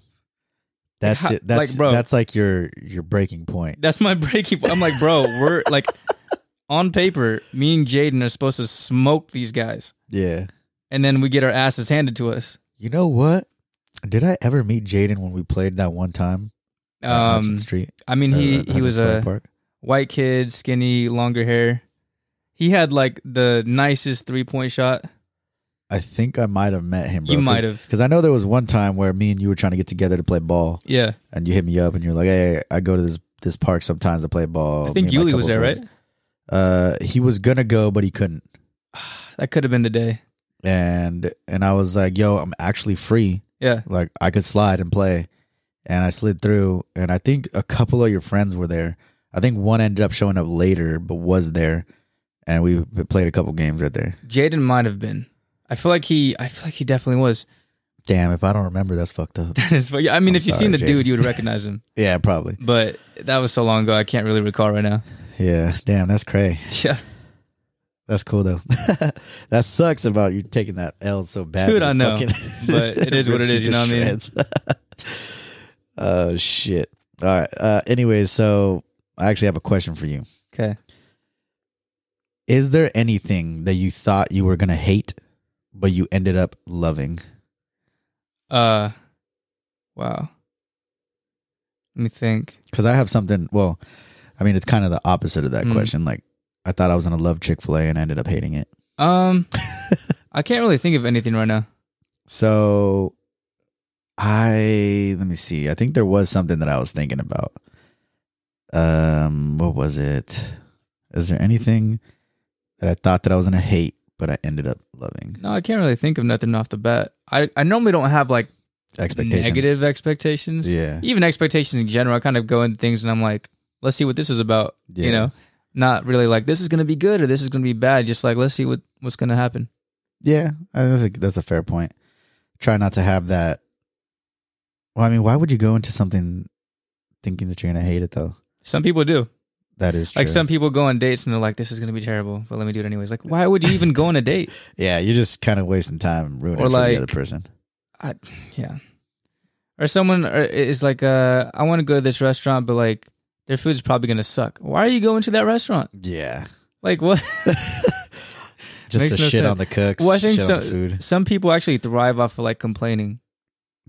That's How- it. That's like, bro. that's like your your breaking point. That's my breaking point. I'm like, bro, we're like on paper, me and Jaden are supposed to smoke these guys. Yeah. And then we get our asses handed to us. You know what? Did I ever meet Jaden when we played that one time Um, Street? I mean, uh, he Hudson he was a Park? white kid, skinny, longer hair. He had like the nicest three point shot. I think I might have met him. Bro, You might have. because I know there was one time where me and you were trying to get together to play ball, Yeah, and you hit me up and you're like, "Hey, I go to this this park sometimes to play ball." I think Me and my Yuli was there, right? Uh, he was gonna go, but he couldn't, That could have been the day. and and I was like, "Yo, I'm actually free. Yeah, Like I could slide and play." And I slid through, and I think a couple of your friends were there. I think one ended up showing up later, but was there, and we played a couple games right there. Jaden might have been. I feel like he. I feel like he definitely was. Damn, if I don't remember, that's fucked up. But yeah, I mean, I'm if you seen the dude, you would recognize him. yeah, probably. But that was so long ago, I can't really recall right now. Yeah, damn, that's cray. Yeah, That's cool though. that sucks about you taking that L so bad. Dude, I know. But it is what it is, you know what I mean? oh shit. All right. Uh anyways, so I actually have a question for you. okay. Is there anything that you thought you were gonna hate, but you ended up loving? Uh, wow. Let me think. Because I have something well, I mean it's kind of the opposite of that Mm. question. Like I thought I was gonna love Chick fil A and I ended up hating it. Um, I can't really think of anything right now. So I let me see. I think there was something that I was thinking about. Um what was it? Is there anything that I thought that I was gonna hate, but I ended up loving? No, I can't really think of nothing off the bat. I, I normally don't have like Expectations. negative expectations. Yeah. Even expectations in general. I kind of go into things and I'm like, let's see what this is about. Yeah. You know, not really like this is gonna be good or this is gonna be bad. Just like let's see what what's gonna happen. Yeah. I- That's a that's a fair point. Try not to have that well, I mean, why would you go into something thinking that you're gonna hate it though? Some people do. That is true. Like some people go on dates and they're like, this is gonna be terrible, but let me do it anyways. Like, why would you even go on a date? yeah, you're just kind of wasting time and ruining Or it for like- the other person. I, yeah. Or someone is like, uh, I want to go to this restaurant, but like their food is probably gonna suck. Why are you going to that restaurant? Yeah. Like what? Just Makes to no shit sense. on the cooks. Well, I think shit so- on the food. Some people actually thrive off of like complaining.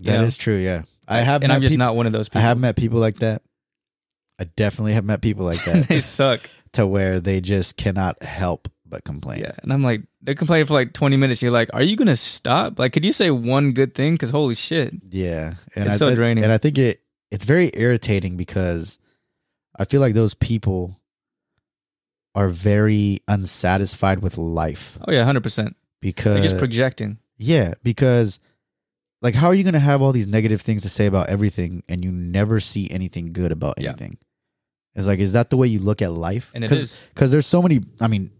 That you is true. Yeah, I have. and I'm just not one of those people. I have met people like that. I definitely have met people like that they suck. to where they just cannot help but complain. Yeah, and I'm like, they're complaining for like 20 minutes. You're like, are you gonna stop? Like, could you say one good thing? Because holy shit, Yeah, and It's I, so draining. And I think it it's very irritating because I feel like those people are very unsatisfied with life oh yeah, 100. percent because They're just projecting. yeah, because like how are you going to have all these negative things to say about everything and you never see anything good about Yeah. anything? It's like is that the way you look at life? And it is. because there's so many. I mean,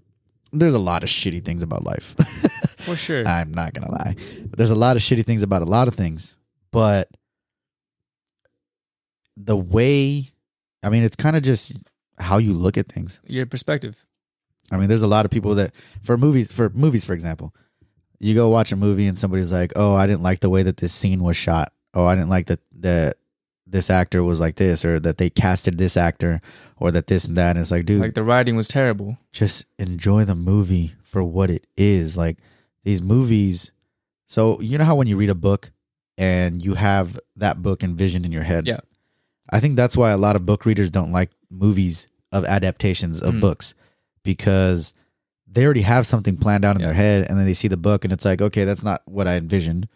there's a lot of shitty things about life. For sure. I'm not gonna lie. There's a lot of shitty things about a lot of things, but the way, I mean, it's kind of just how you look at things. Your perspective. I mean, there's a lot of people that for movies, for movies, for example, you go watch a movie and somebody's like, "Oh, I didn't like the way that this scene was shot. Oh, I didn't like that that this actor was like this, or that they casted this actor, or that this and that." And it's like, dude, Like the writing was terrible. just enjoy the movie for what it is. Like these movies. So you know how when you read a book and you have that book envisioned in your head. Yeah. I think that's why a lot of book readers don't like movies of adaptations of Mm. books because they already have something planned out in Yeah. their head and then they see the book and it's like, okay, that's not what I envisioned.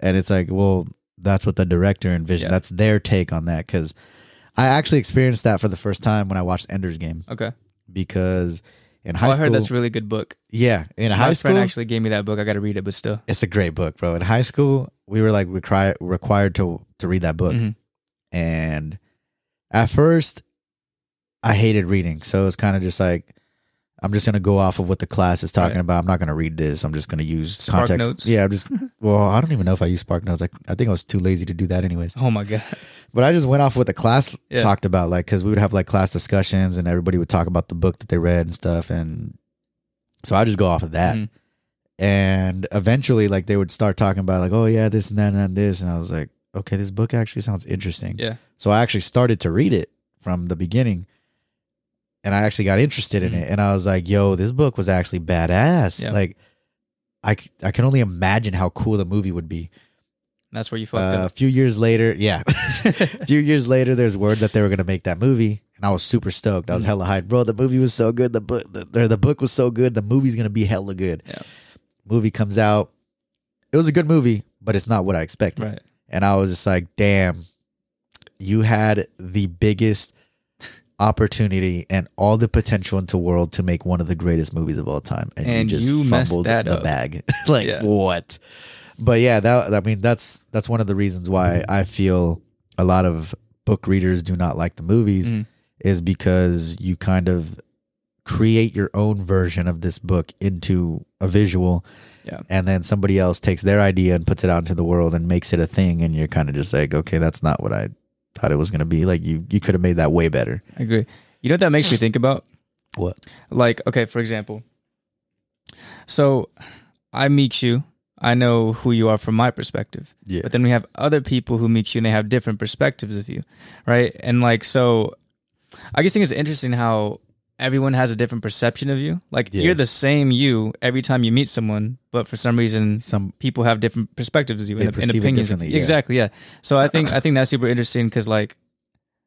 And it's like, well, that's what the director envisioned. Yeah. That's their take on that cuz I actually experienced that for the first time when I watched Ender's Game Okay. because in Oh, high I school heard that's a really good book. yeah, in My high friend actually gave me that book. I got to read it, but still. it's a great book, bro. In high school, we were like required required to to read that book, Mhm. And at first, I hated reading. So it's kind of just like I'm just gonna go off of what the class is talking Right. about. I'm not gonna read this. I'm just gonna use Spark context. notes? Yeah, I'm just. well, I don't even know if I use Spark Notes. Like, I think I was too lazy to do that, anyways. Oh my god. But I just went off what the class Yeah. talked about, like because we would have like class discussions, and everybody would talk about the book that they read and stuff, and so I just go off of that. Mhm. And eventually, like they would start talking about like, oh yeah, this and that and this, and I was like, okay, this book actually sounds interesting. Yeah. So I actually started to read it from the beginning, and I actually got interested in Mhm. it, and I was like, yo, this book was actually badass. Yeah. Like, I, I can only imagine how cool the movie would be. That's where you fucked Uh, a few years later, yeah, a few years later, there's word that they were gonna make that movie, and I was super stoked. I was Mhm. hella hyped, bro. The movie was so good. The book, the, the book was so good. The movie's gonna be hella good. Yeah. Movie comes out. It was a good movie, but it's not what I expected. right. And I was just like, damn, you had the biggest opportunity and all the potential into the world to make one of the greatest movies of all time, and, And you just you fumbled that the up. bag. like Yeah. what? But yeah, that I mean that's that's one of the reasons why I feel a lot of book readers do not like the movies Mhm. is because you kind of create your own version of this book into a visual Yeah. and then somebody else takes their idea and puts it out into the world and makes it a thing and you're kind of just like okay that's not what i thought it was going to be like you you could have made that way better I agree. You know what that makes me think about? What? Like, okay, for example, so I meet you. I know who you are from my perspective. yeah But then we have other people who meet you and they have different perspectives of you, right? And like, so I just think it's interesting how everyone has a different perception of you. Like, Yeah. you're the same you every time you meet someone, but for some reason, some people have different perspectives of you and, and opinions. yeah. Exactly, yeah. So I think I think that's super interesting because like,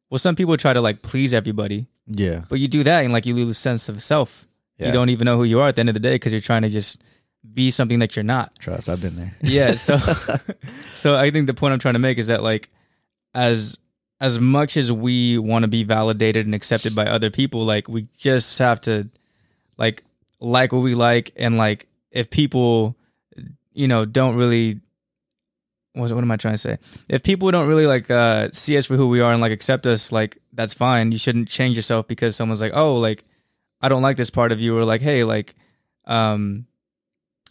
well, some people try to like please everybody, yeah but you do that and like you lose sense of self. yeah You don't even know who you are at the end of the day because you're trying to just be something that you're not. trust i've been there Yeah. So, so I think the point I'm trying to make is that like, as as much as we want to be validated and accepted by other people, like we just have to like like what we like and like if people, you know, don't really. What, what am I trying to say? If people don't really like uh, see us for who we are and like accept us, like that's fine. You shouldn't change yourself because someone's like, oh, like I don't like this part of you, or like, hey, like, um,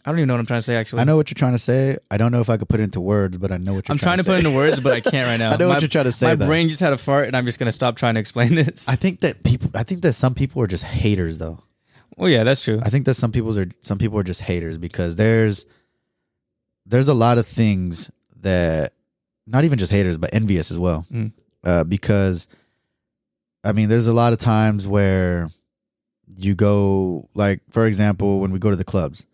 I don't even know what I'm trying to say. Actually, i know what you're trying to say i don't know if i could put it into words but i know what you're I'm trying to put say. into words, but I can't right now. i know my, what you're trying to say my though. brain just had a fart, and I'm just gonna stop trying to explain this. i think that people i think that some people are just haters though well, yeah, that's true. I think that some people are some people are just haters because there's there's a lot of things that not even just haters but envious as well. Mm. Uh, because I mean, there's a lot of times where you go like for example when we go to the clubs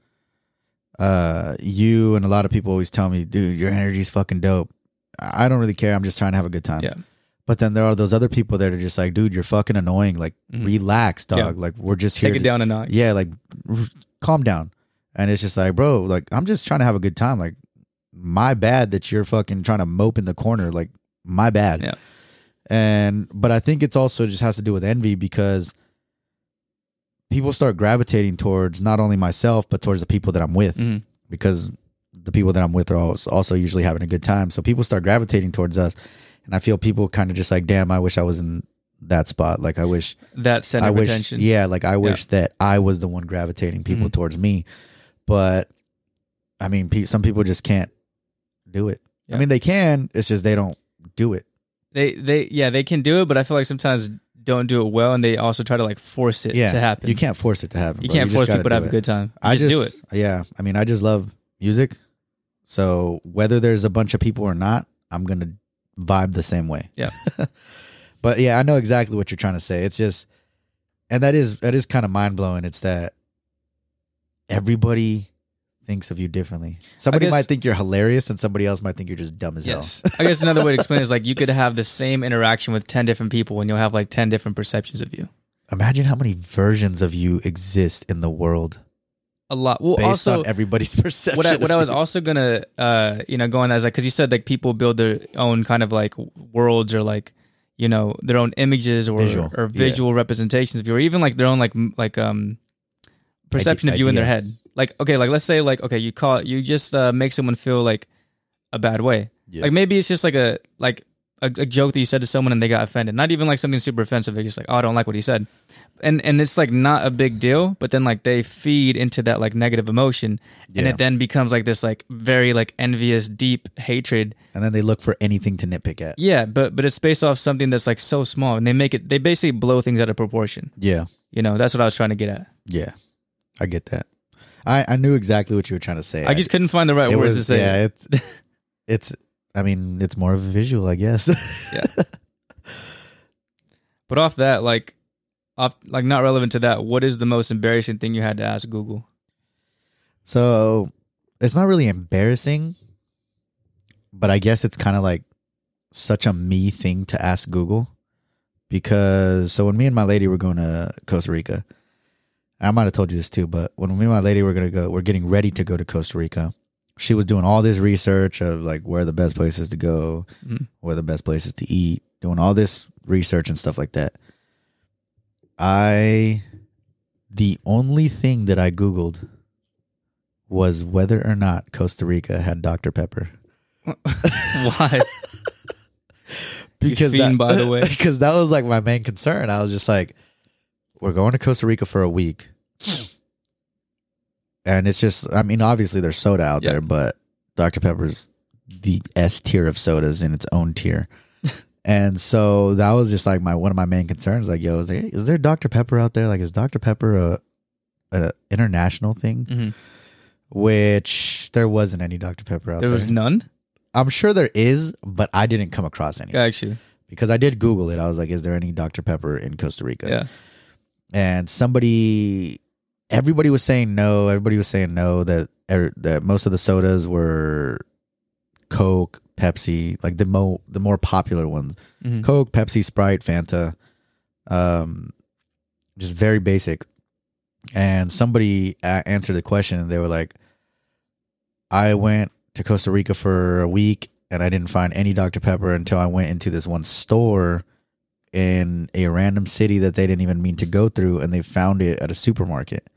uh you and a lot of people always tell me dude your energy's fucking dope i don't really care i'm just trying to have a good time Yeah. but then there are those other people that are just like dude you're fucking annoying like Mhm. relax dog Yeah. like we're just here Take it to- down a notch. yeah, like r- calm down. And it's just like, bro, like I'm just trying to have a good time. Like my bad that you're fucking trying to mope in the corner. Like my bad. Yeah. And but I think it's also just has to do with envy because people start gravitating towards not only myself but towards the people that I'm with Mhm. because the people that I'm with are also usually having a good time. So people start gravitating towards us. And I feel people kind of just like, damn, I wish I was in that spot. Like I wish That center I wish, attention. yeah, like I wish that I was the one gravitating people Mhm. towards me, but I mean, pe- some people just can't do it. Yeah. I mean, they can. It's just they don't do it. They they yeah they can do it, but I feel like sometimes don't do it well, and they also try to like force it Yeah, to happen. you can't force it to happen. You bro. can't just force people to have do a good time. You I just, just do it. Yeah, I mean, I just love music. So whether there's a bunch of people or not, I'm gonna vibe the same way. Yeah. but yeah, I know exactly what you're trying to say. It's just, and that is that is kind of mind blowing. It's that everybody thinks of you differently. Somebody guess- might think you're hilarious, and somebody else might think you're just dumb as Yes. I guess another way to explain it is like you could have the same interaction with 10 different people and you'll have like 10 different perceptions of you. Imagine how many versions of you exist in the world A lot. Well, based also, on everybody's perception. what I, what I was also gonna uh you know go on that is like because you said like people build their own kind of like worlds or like you know their own images or Visual, or yeah. visual representations of you or even like their own like like um perception of you in their head. like okay like let's say like okay you call you just uh, make someone feel like a bad way. Yeah. like maybe it's just like a like a, a joke that you said to someone and they got offended. Not even like something super offensive. They're just like oh I don't like what he said. And and it's like not a big deal but then like they feed into that like negative emotion. And it then becomes like this like very like envious deep hatred. And then they look for anything to nitpick at. yeah but but it's based off something that's like so small. And they make it they basically blow things out of proportion. Yeah, you know that's what i was trying to get at. Yeah, I get that. I I knew exactly what you were trying to say. i just couldn't find the right words was to say yeah. It's it's. I mean, it's more of a visual, I guess. Yeah. But off that like off like not relevant to that what is the most embarrassing thing you had to ask google So it's not really embarrassing, but I guess it's kind of like such a me thing to ask Google because so when me and my lady were going to Costa Rica, I might have told you this too, but when me and my lady were gonna go, we're getting ready to go to Costa Rica. She was doing all this research of like where the best places to go, Mhm. where the best places to eat, doing all this research and stuff like that. I the only thing that I googled was whether or not Costa Rica had Dr Pepper. why Because that, by the way. because that was like my main concern. I was just like, we're going to Costa Rica for a week, and it's just, I mean, obviously there's soda out Yeah. there, but Dr Pepper's the S tier of sodas in its own tier. And so that was just like my one of my main concerns. Like, yo, is there is there Dr Pepper out there? Like, is Dr Pepper a, a international thing? Mhm. Which there wasn't any Dr Pepper out there there. was none I'm sure there is, but I didn't come across any actually because I did Google it. I was like, is there any Dr Pepper in Costa Rica? yeah and somebody everybody was saying no everybody was saying no that er, that most of the sodas were coke pepsi like the mo the more popular ones Mhm. coke pepsi sprite fanta um just very basic and somebody answered the question and they were like i went to costa rica for a week and i didn't find any dr pepper until i went into this one store in a random city that they didn't even mean to go through and they found it at a supermarket.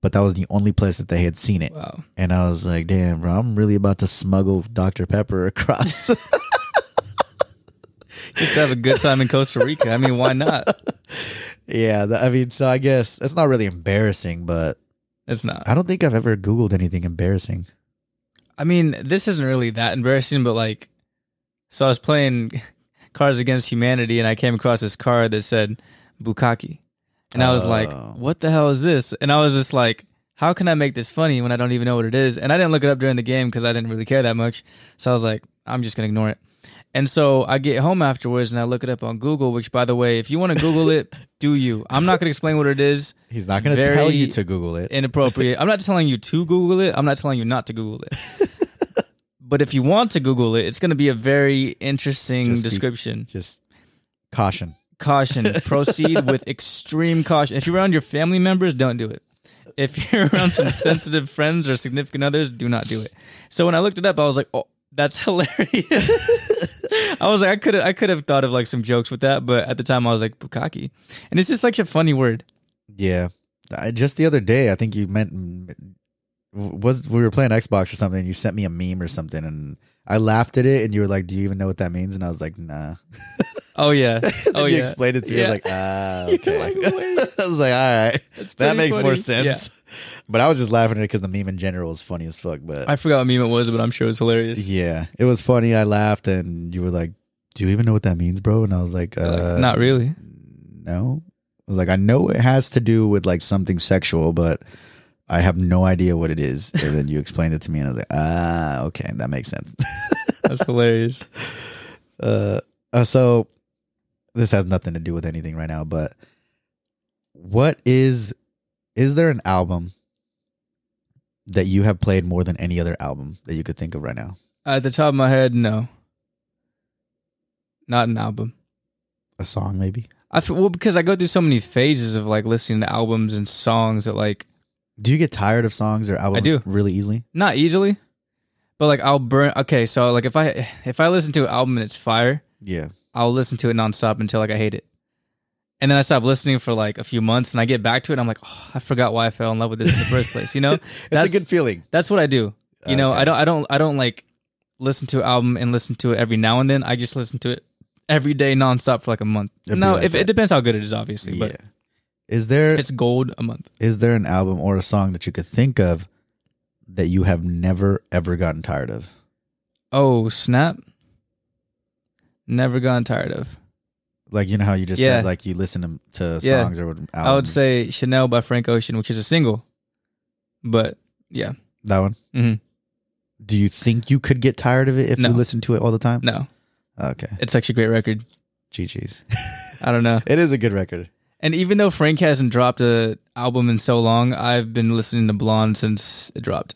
But that was the only place that they had seen it. Wow. And i was like damn bro i'm really about to smuggle dr pepper across. Just to have a good time in costa rica. I mean why not? Yeah i mean so i guess it's not really embarrassing but it's not. I don't think i've ever googled anything embarrassing. I mean, this isn't really that embarrassing, but like, so I was playing Cards Against Humanity, and I came across this card that said Bukkake, and I was like, Oh. "What the hell is this?" And I was just like, "How can I make this funny when I don't even know what it is?" And I didn't look it up during the game because I didn't really care that much. So I was like, "I'm just gonna ignore it." And so I get home afterwards and I look it up on Google. Which, by the way, if you want to Google it, do you? I'm not gonna explain what it is. he's not It's going to tell very you to google it inappropriate. I'm not telling you to Google it. I'm not telling you not to Google it. but if you want to Google it, it's going to be a very interesting Just description. just caution Caution. Proceed with extreme caution. If you're around your family members, don't do it. If you're around some sensitive friends or significant others, do not do it. So when I looked it up, I was like, "Oh, that's hilarious." I was like, I could have, I could have thought of like some jokes with that, but at the time I was like, "Bukkake," and it's just such a funny word. Yeah. I, just the other day, I think you meant was we were playing Xbox or something. And you sent me a meme or something, and I laughed at it. And you were like, "Do you even know what that means?" And I was like, "Nah." Oh yeah. Oh you yeah. explained it to me. I was like, "Ah, okay." like, I was like, "All right, that makes more funny. sense." But I was just laughing at it because the meme in general is funny as fuck. But I forgot what meme it was, but I'm sure it was hilarious. yeah, it was funny. I laughed, and you were like, "Do you even know what that means, bro?" And I was like, Like, uh, not really. no. I was like, I know it has to do with like something sexual, but I have no idea what it is. And then you explained it to me, and I was like, ah, okay, that makes sense. That's hilarious. uh, uh, so this has nothing to do with anything right now, but what is is there an album that you have played more than any other album that you could think of right now? At the top of my head, no. Not an album. A song, maybe. I well because I go through so many phases of like listening to albums and songs that like Do you get tired of songs or albums I do. really easily? not easily, but like I'll burn. Okay, so like if I if I listen to an album and it's fire, Yeah. I'll listen to it nonstop until like I hate it. And then I stop listening for like a few months and I get back to it and I'm like, oh, I forgot why I fell in love with this in the first place. You know? That's a good feeling. That's what I do. You know, I don't I don't I don't like listen to an album and listen to it every now and then. I just listen to it every day nonstop for like a month. It'd be no, like if that. it depends how good it is, obviously, Yeah. Is there it's gold a month. is there an album or a song that you could think of that you have never ever gotten tired of? Oh, snap. Never gotten tired of. Like you know how you just Yeah. said like you listen to, to Yeah. songs or albums. I would say Chanel by Frank Ocean, which is a single. But yeah. that one. Mhm. Do you think you could get tired of it if No. you listen to it all the time? No. Okay. It's actually a great record. GG's. I don't know. it is a good record. And even though Frank hasn't dropped a album in so long, I've been listening to Blonde since it dropped,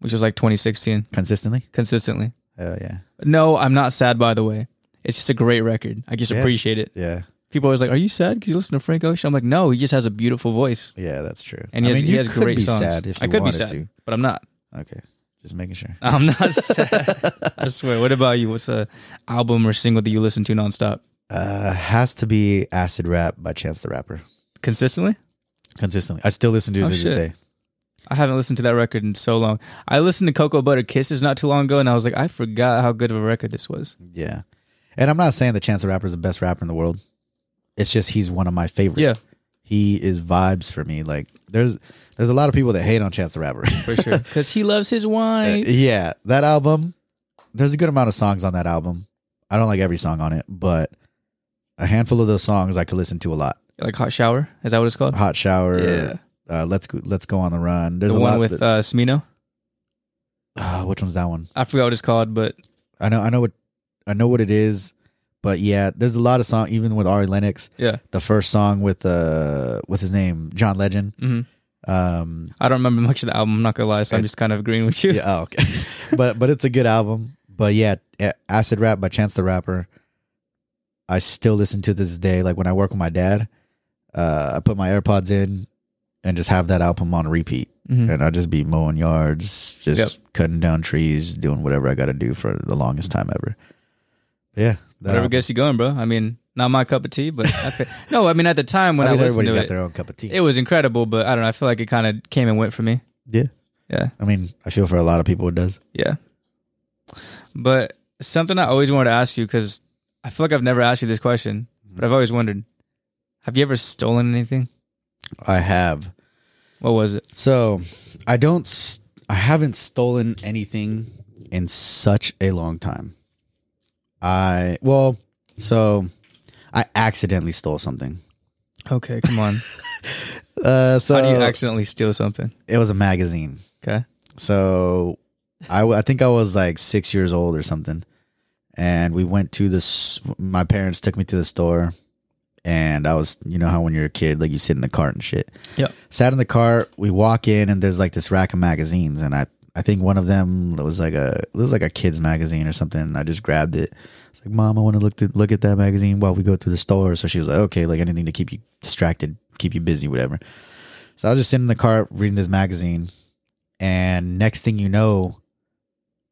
which was like 2016, Consistently? consistently. Oh yeah. No, I'm not sad. By the way, it's just a great record. I just Yeah. appreciate it. Yeah. People always like, "Are you sad because you listen to Frank Ocean?" I'm like, "No, he just has a beautiful voice, Yeah, that's true. and he I has, mean, he has could great be songs." sad if I could be wanted sad, to. but I'm not. Okay. Just making sure. I'm not sad. I swear. What about you? What's a album or single that you listen to nonstop Uh has to be Acid Rap by Chance the Rapper. consistently? Consistently. I still listen to it Oh, to this day. I haven't listened to that record in so long. I listened to Cocoa Butter Kisses not too long ago, and I was like, I forgot how good of a record this was. Yeah. And I'm not saying that Chance the Rapper is the best rapper in the world. It's just he's one of my favorites. Yeah, He is vibes for me. Like there's there's a lot of people that hate on Chance the Rapper. for sure. Because he loves his wine. yeah. That album, there's a good amount of songs on that album. I don't like every song on it, but a handful of those songs I could listen to a lot. like Hot Shower. Is that what it's called? Hot Shower, Yeah. uh, Let's Go Let's Go on the Run. There's the a one lot with that, uh, Smino. uh, which one's that one? I forgot what it's called, but I know I know what I know what it is, but yeah, there's a lot of song even with Ari Lennox. yeah. The first song with uh what's his name? John Legend. hmm Um I don't remember much of the album. I'm not gonna lie, so I'm just kind of agreeing with you. yeah, oh, okay. but but it's a good album. But yeah, Acid Rap by Chance the Rapper. I still listen to this day. Like when I work with my dad, uh, I put my AirPods in and just have that album on repeat, Mhm. and I just be mowing yards, just Yep. cutting down trees, doing whatever I got to do for the longest time ever. Yeah, that Whatever album. gets you going, bro. I mean, not my cup of tea, but I feel- no. I mean, at the time when I I, listened everybody's to got it, their own cup of tea. it was incredible. But I don't know. I feel like it kind of came and went for me. yeah, Yeah, I mean, I feel for a lot of people it does. yeah. But something I always wanted to ask you because I feel like I've never asked you this question, but I've always wondered: Have you ever stolen anything? I have. What was it? So I don't. s- I haven't stolen anything in such a long time. I well, so I accidentally stole something. Okay, come on. Uh, so How do you accidentally steal something? it was a magazine. Okay. So I, w- I think I was like six years old or something, and we went to this. My parents took me to the store, and I was, you know how when you're a kid, like you sit in the cart and shit. Yeah. Sat in the cart. We walk in, and there's like this rack of magazines, and I, I think one of them it was like a, it was like a kids magazine or something. And I just grabbed it. It's like, mom, I want to look to look at that magazine while we go through the store. So she was like, okay, like anything to keep you distracted, keep you busy, whatever. So I was just sitting in the cart reading this magazine, and next thing you know,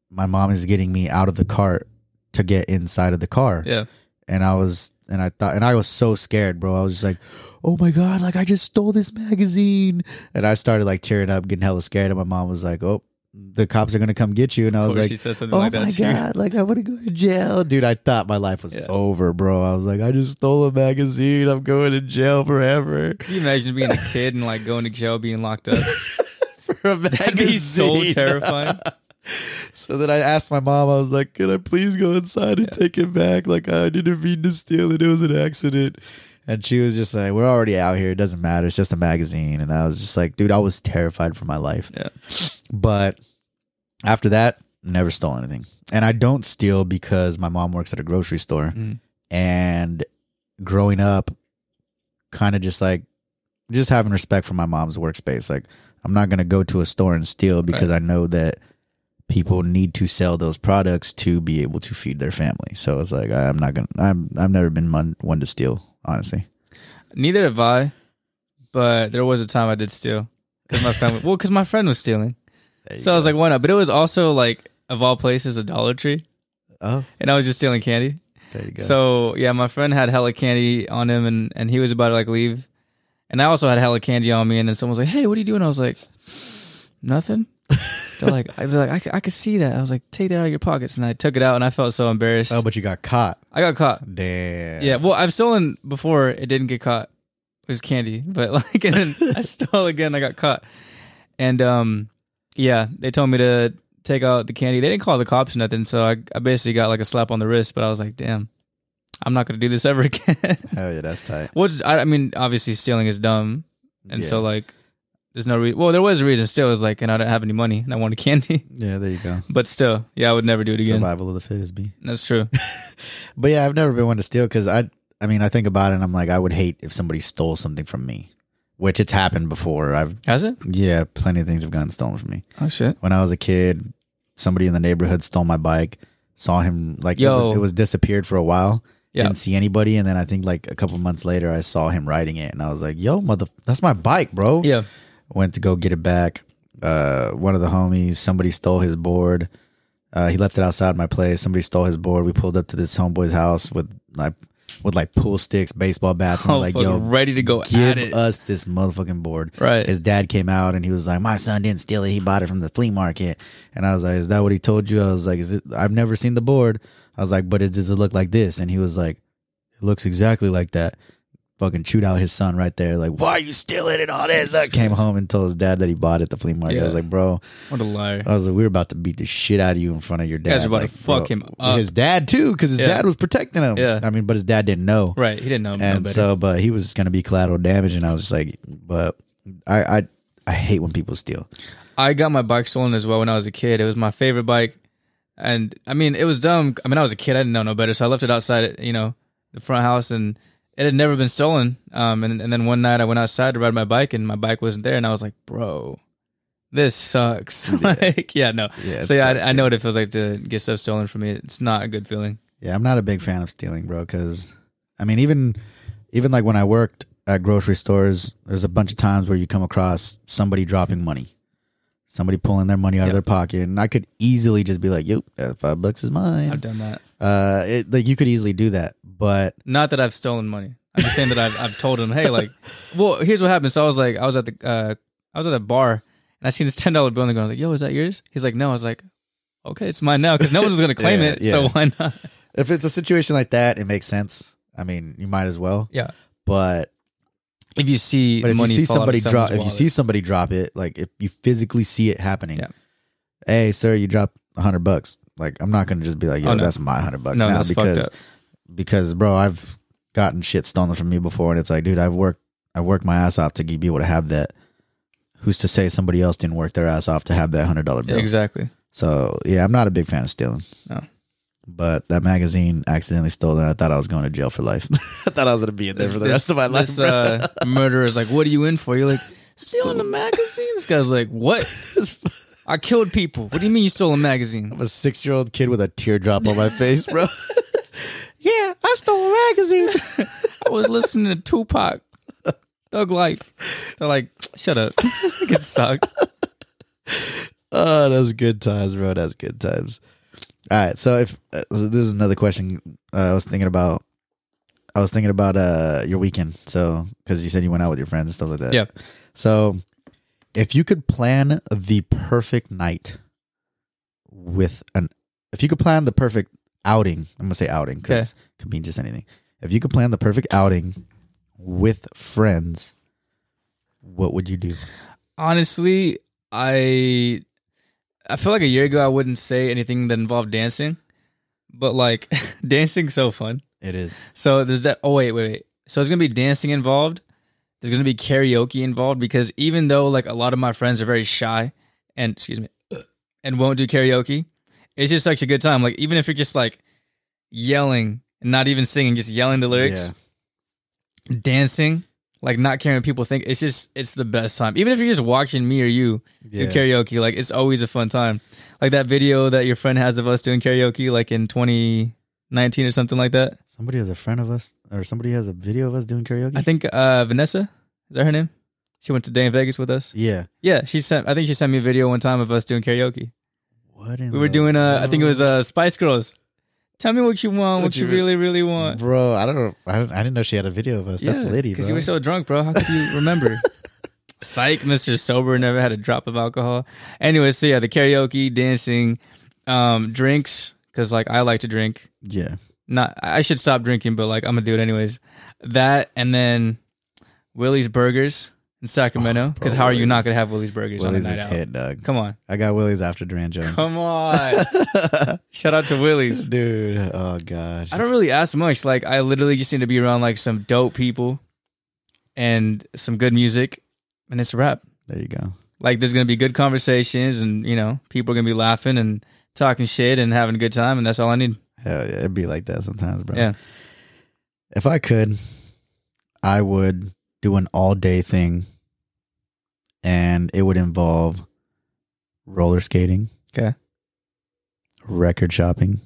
my mom is getting me out of the cart to get inside of the car. Yeah. And I was, and I thought, and I was so scared, bro. I was just like, oh my God, like I just stole this magazine. And I started like tearing up, getting hella scared. And my mom was like, oh, the cops are going to come get you. And I was like, she said something oh like my. God, like I want to go to jail. Dude, I thought my life was Yeah. over, bro. I was like, I just stole a magazine. I'm going to jail forever. Can you imagine being a kid and like going to jail, being locked up? For a That'd be so magazine. terrifying. So then I asked my mom, I was like, Can I please go inside and take it back? Like, I didn't mean to steal it. It was an accident. And she was just like, "We're already out here. It doesn't matter. It's just a magazine." And I was just like, "Dude, I was terrified for my life." Yeah. But after that, never stole anything. And I don't steal because my mom works at a grocery store. Mm. And growing up, kind of just like, just having respect for my mom's workspace. Like, I'm not gonna go to a store and steal because I know that people need to sell those products to be able to feed their family. So it's like I'm not gonna. I'm I've never been one, one to steal, honestly. Neither have I, but there was a time I did steal because my friend. well, because my friend was stealing, so I was like, why not? But it was also like of all places a Dollar Tree, oh, and I was just stealing candy. there you go. So yeah, my friend had hella candy on him, and and he was about to like leave, and I also had hella candy on me, and then someone was like, "Hey, what are you doing?" I was like, "Nothing." They're like, I was like, I, could- I could see that. I was like, take that out of your pockets, and I took it out, and I felt so embarrassed. oh, but you got caught. I got caught. Damn. Yeah, well, I've stolen before. It didn't get caught. It was candy, but like, and then I stole again. I got caught, and um, yeah, they told me to take out the candy. They didn't call the cops or nothing, so I, I basically got like a slap on the wrist. But I was like, damn, I'm not gonna do this ever again. Hell yeah, that's tight. Which I, I mean, obviously stealing is dumb, and Yeah. so like, there's no reason. Well, there was a reason. Still, it was like, and I don't have any money, and I wanted candy. Yeah, there you go. But still, yeah, I would never do it again. Survival of the fittest, be. That's true. But yeah, I've never been one to steal because I. I mean, I think about it, and I'm like, I would hate if somebody stole something from me, which it's happened before. I've Has it? yeah, plenty of things have gotten stolen from me. Oh shit. When I was a kid, somebody in the neighborhood stole my bike. Saw him like it was, it was disappeared for a while. Yeah. Didn't see anybody, and then I think like a couple months later, I saw him riding it, and I was like, "Yo, mother, that's my bike, bro." Yeah. Went to go get it back. Uh, one of the homies, somebody stole his board. Uh, he left it outside my place. Somebody stole his board. We pulled up to this homeboy's house with like with like pool sticks, baseball bats, and Oh, like, "Yo, ready to go give at it. us this motherfucking board." Right. His dad came out and he was like, "My son didn't steal it. He bought it from the flea market." And I was like, "Is that what he told you?" I was like, "Is it? I've never seen the board." I was like, "But it does it look like this?" And he was like, "It looks exactly like that." Fucking chewed out his son right there. Like, why are you stealing it? All this. I came home and told his dad that he bought it at the flea market. I was Yeah. like, "Bro," What a liar. I was like, "We were about to beat the shit out of you in front of your dad." guys are about to Like, fuck him up. His dad too, because his Yeah. dad was protecting him. Yeah. I mean, but his dad didn't know Right. He didn't know. no and better. so but he was gonna be collateral damage and i was just like but i i i hate when people steal I got my bike stolen as well when I was a kid. It was my favorite bike. And I mean, it was dumb. I mean, I was a kid. I didn't know no better. So I left it outside, you know, the front house and it had never been stolen. Um, and, and then one night I went outside to ride my bike and my bike wasn't there. And I was like, bro, this sucks. like, yeah, no. Yeah, so yeah, I, I know what it feels like to get stuff stolen from me. It's not a good feeling. yeah i'm not a big fan of stealing bro because i mean even even like when i worked at grocery stores there's a bunch of times where you come across somebody dropping money somebody pulling their money out of their pocket and i could easily just be like yo that five bucks is mine I've done that. uh it, like you could easily do that but Not that I've stolen money. I'm just saying that I've I've told him, hey, like, well, here's what happened. So I was like, I was at the uh, I was at a bar and I seen this ten dollar bill and I was like, yo, is that yours? He's like, no. I was like, okay, it's mine now because no one's gonna claim Yeah, it. So why not? if it's a situation like that it makes sense i mean you might as well Yeah. but If you see But if you see somebody drop, if you see somebody drop it, like if you physically see it happening, Yeah. hey sir, you dropped a hundred bucks. Like I'm not gonna just be like, yo, Oh, no. that's my hundred bucks No, now because. Because bro, I've gotten shit stolen from me before, and it's like, dude, I've worked I've worked my ass off to be able to have that. Who's to say somebody else didn't work their ass off to have that hundred dollar bill? exactly. So yeah, I'm not a big fan of stealing. No. But that magazine accidentally stole that. I thought I was going to jail for life. I thought I was gonna be in there for the rest of my life. This uh, murderer is like, what are you in for? You're like stealing the magazine. This guy's like, what? I killed people. What do you mean you stole a magazine? I'm a six year old kid with a teardrop on my face, bro. yeah, I stole a magazine. I was listening to Tupac, Thug Life. They're like, shut up. Get sucked. oh, that's good times, bro. That's good times. All right, so if uh, so this is another question uh, I was thinking about. I was thinking about uh your weekend. So because you said you went out with your friends and stuff like that. Yeah. So if you could plan the perfect night with an, if you could plan the perfect outing, I'm gonna say outing because it could mean just anything. If you could plan the perfect outing with friends, what would you do? Honestly, I I feel like a year ago I wouldn't say anything that involved dancing, but like dancing's so fun. It is. So there's that. Oh wait, wait, wait. So it's gonna be dancing involved. There's gonna be karaoke involved because even though like a lot of my friends are very shy and excuse me and won't do karaoke, it's just such a good time. Like even if you're just like yelling and not even singing, just yelling the lyrics, dancing, like not caring what people think. It's just it's the best time. Even if you're just watching me or you Yeah. do karaoke, like it's always a fun time. Like that video that your friend has of us doing karaoke, like in 2019 or something like that. Somebody has a friend of us, or somebody has a video of us doing karaoke. I think uh Vanessa is that her name? She went to Day N Vegas with us. Yeah. Yeah, she sent. I think she sent me a video one time of us doing karaoke. What in We were the doing uh, I think it was world? uh Spice Girls. Tell me what you want, what, you really, really want. Bro, I don't know. I, don't, I didn't know she had a video of us. That's litty, because bro. you were so drunk, bro. How could you remember? Psych, Mr. Sober never had a drop of alcohol. Anyway, so yeah, the karaoke, dancing, um, drinks, because like I like to drink. yeah. Not I should stop drinking, but like I'm gonna do it anyways. That and then Willie's Burgers in Sacramento. Oh, Because how are you not gonna have Willie's Burgers Willie's on night out? hit, dog. Come on, I got Willie's after Durand Jones. come on. Shout out to Willie's. Dude, oh gosh. I don't really ask much. Like I literally just need to be around like some dope people and some good music, and it's a wrap. There you go. Like there's gonna be good conversations, and you know people are gonna be laughing and talking shit and having a good time, and that's all I need. Hell yeah, it'd be like that sometimes, bro. Yeah. If I could, I would do an all day thing, and it would involve roller skating. Okay. Record shopping,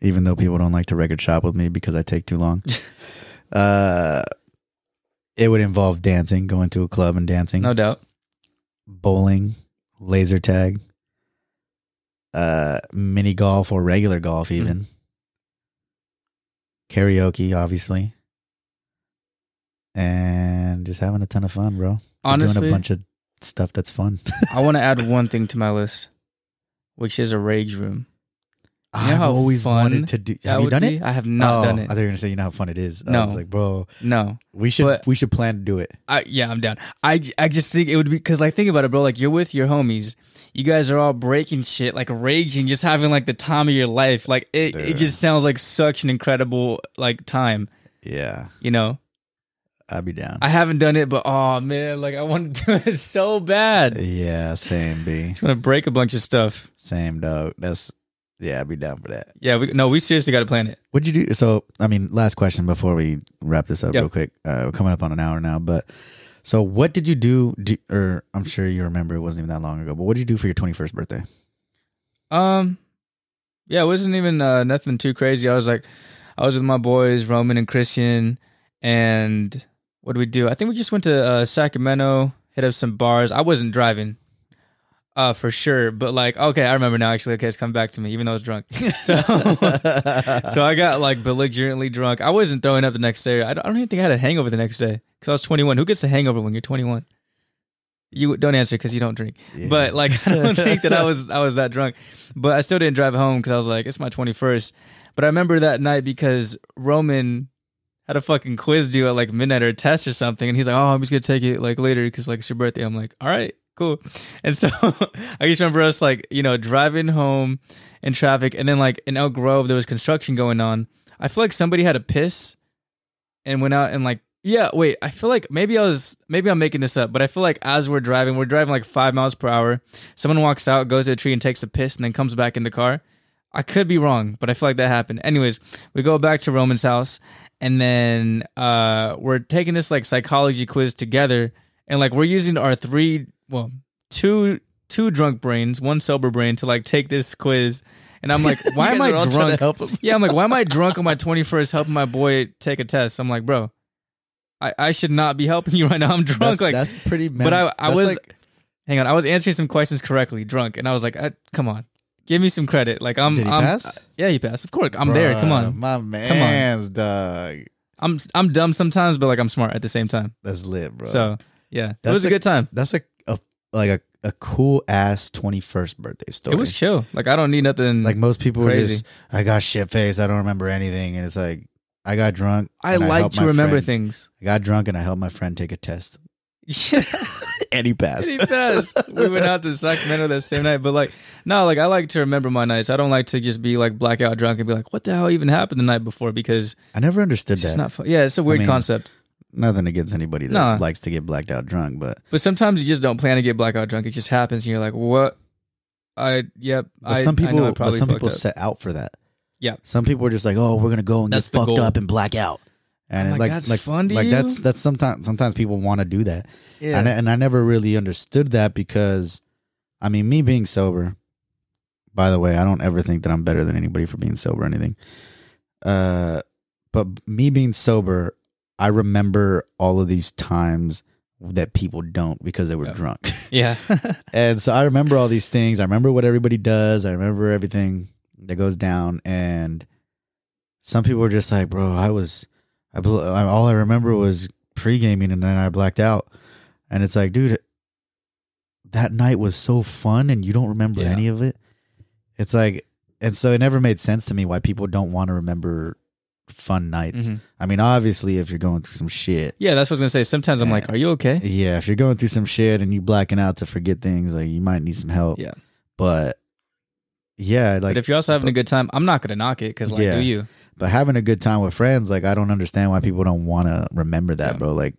even though people don't like to record shop with me because I take too long. uh, it would involve dancing, going to a club and dancing. No doubt. bowling, laser tag, uh, mini golf or regular golf, Hmm. even karaoke, obviously, and just having a ton of fun, bro. Honestly, doing a bunch of stuff that's fun. I want to add one thing to my list, which is a rage room. know I've always wanted to do. Have you done be? it? I have not oh, done I it. thought you were gonna say you know how fun it is. I No. was like, bro, No, we should But- we should plan to do it. I yeah, I'm down. I I just think it would be because like think about it, bro. Like you're with your homies, you guys are all breaking shit, like raging, just having like the time of your life. Like it, it just sounds like such an incredible like time. Yeah, You know, I'd be down. I haven't done it, but oh man, like I want to do it so bad. yeah, same B, Just want to break a bunch of stuff. same dog. That's yeah, I'd be down for that. Yeah, we no, we seriously got to plan it. What'd you do? So, I mean, last question before we wrap this up Yep. real quick. Uh, we're coming up on an hour now, but so what did you do? do? Or I'm sure you remember it wasn't even that long ago, but what did you do for your 21st birthday? Um, yeah, it wasn't even uh, nothing too crazy. I was like, I was with my boys, Roman and Christian, and what did we do? I think we just went to uh, Sacramento, hit up some bars. I wasn't driving, uh, for sure, but like, okay, I remember now. Actually, okay, it's come back to me, even though I was drunk. So, so I got like belligerently drunk. I wasn't throwing up the next day. I don't, I don't even think I had a hangover the next day because I was 21. Who gets a hangover when you're 21? You don't answer because you don't drink. Yeah. But like, I don't think that I was I was that drunk. But I still didn't drive home because I was like, it's my 21st. But I remember that night because Roman had a fucking quiz due at like midnight or a test or something, and he's like, "Oh, I'm just gonna take it like later because like it's your birthday." I'm like, "All right, cool." And so I just remember us like you know driving home in traffic, and then like in Elk Grove there was construction going on. I feel like somebody had a piss and went out and like yeah wait I feel like maybe I was maybe I'm making this up, but I feel like as we're driving, we're driving like five miles per hour. Someone walks out, goes to a tree, and takes a piss, and then comes back in the car. I could be wrong, but I feel like that happened. Anyways, we go back to Roman's house, and then uh, we're taking this like psychology quiz together, and like we're using our three, well, two two drunk brains, one sober brain to like take this quiz. And I'm like, why am I drunk? help him? Yeah, I'm like, why am I drunk on my 21st helping my boy take a test? I'm like, bro, I, I should not be helping you right now. I'm drunk. That's, like, that's pretty. but I, I was, like- hang on, I was answering some questions correctly, drunk, and I was like, I, come on, give me some credit. Like, I'm, did he I'm pass? Uh, yeah, he passed. Of course, I'm there. Come Bruh, on, my man's dog. I'm, I'm dumb sometimes, but like I'm smart at the same time. That's lit, bro. So yeah, it was a a- good time. that's a, a like a, a cool ass 21st birthday story. It was chill. Like I don't need nothing. like most people Crazy. just I got shit faced. I don't remember anything, and it's like I got drunk. I like helped to remember friend- things. I got drunk and I helped my friend take a test, Yeah. and he passed. he passed. we went out to Sacramento that same night. But like, no, like I like to remember my nights. I don't like to just be like blackout drunk and be like, what the hell even happened the night before? Because I never understood it's that. not fun. Yeah, it's a weird mean, concept. Nothing against anybody that No. likes to get blacked out drunk, but, But sometimes you just don't plan to get blackout drunk. It just happens, and you're like, "What? I yep." but I, some I people, know I but some people up. set out for that. Yeah. Some people are just like, oh, we're gonna go and That's get fucked goal. up and black out. And like, like, that's like, fun to like you? that's that's sometimes sometimes people want to do that. yeah. And I, and I never really understood that because, I mean, me being sober. By the way, I don't ever think that I'm better than anybody for being sober or anything. Uh, but me being sober, I remember all of these times that people don't because they were Yeah. drunk. yeah. and so I remember all these things. I remember what everybody does. I remember everything that goes down. And some people are just like, bro, I was, I, bel- I all I remember was pre gaming and then I blacked out. And it's like, dude, that night was so fun and you don't remember Yeah. any of it. It's like, and so it never made sense to me why people don't want to remember fun nights. Mhm. I mean, obviously, if you're going through some shit, Yeah, that's what I was gonna say. Sometimes I'm like, "Are you okay?" yeah, if you're going through some shit and you blacking out to forget things, like you might need some help. Yeah. But yeah, like but if you're also having a good time, I'm not gonna knock it because like, Yeah. do you? But having a good time with friends, like I don't understand why people don't want to remember that, Yeah. bro. Like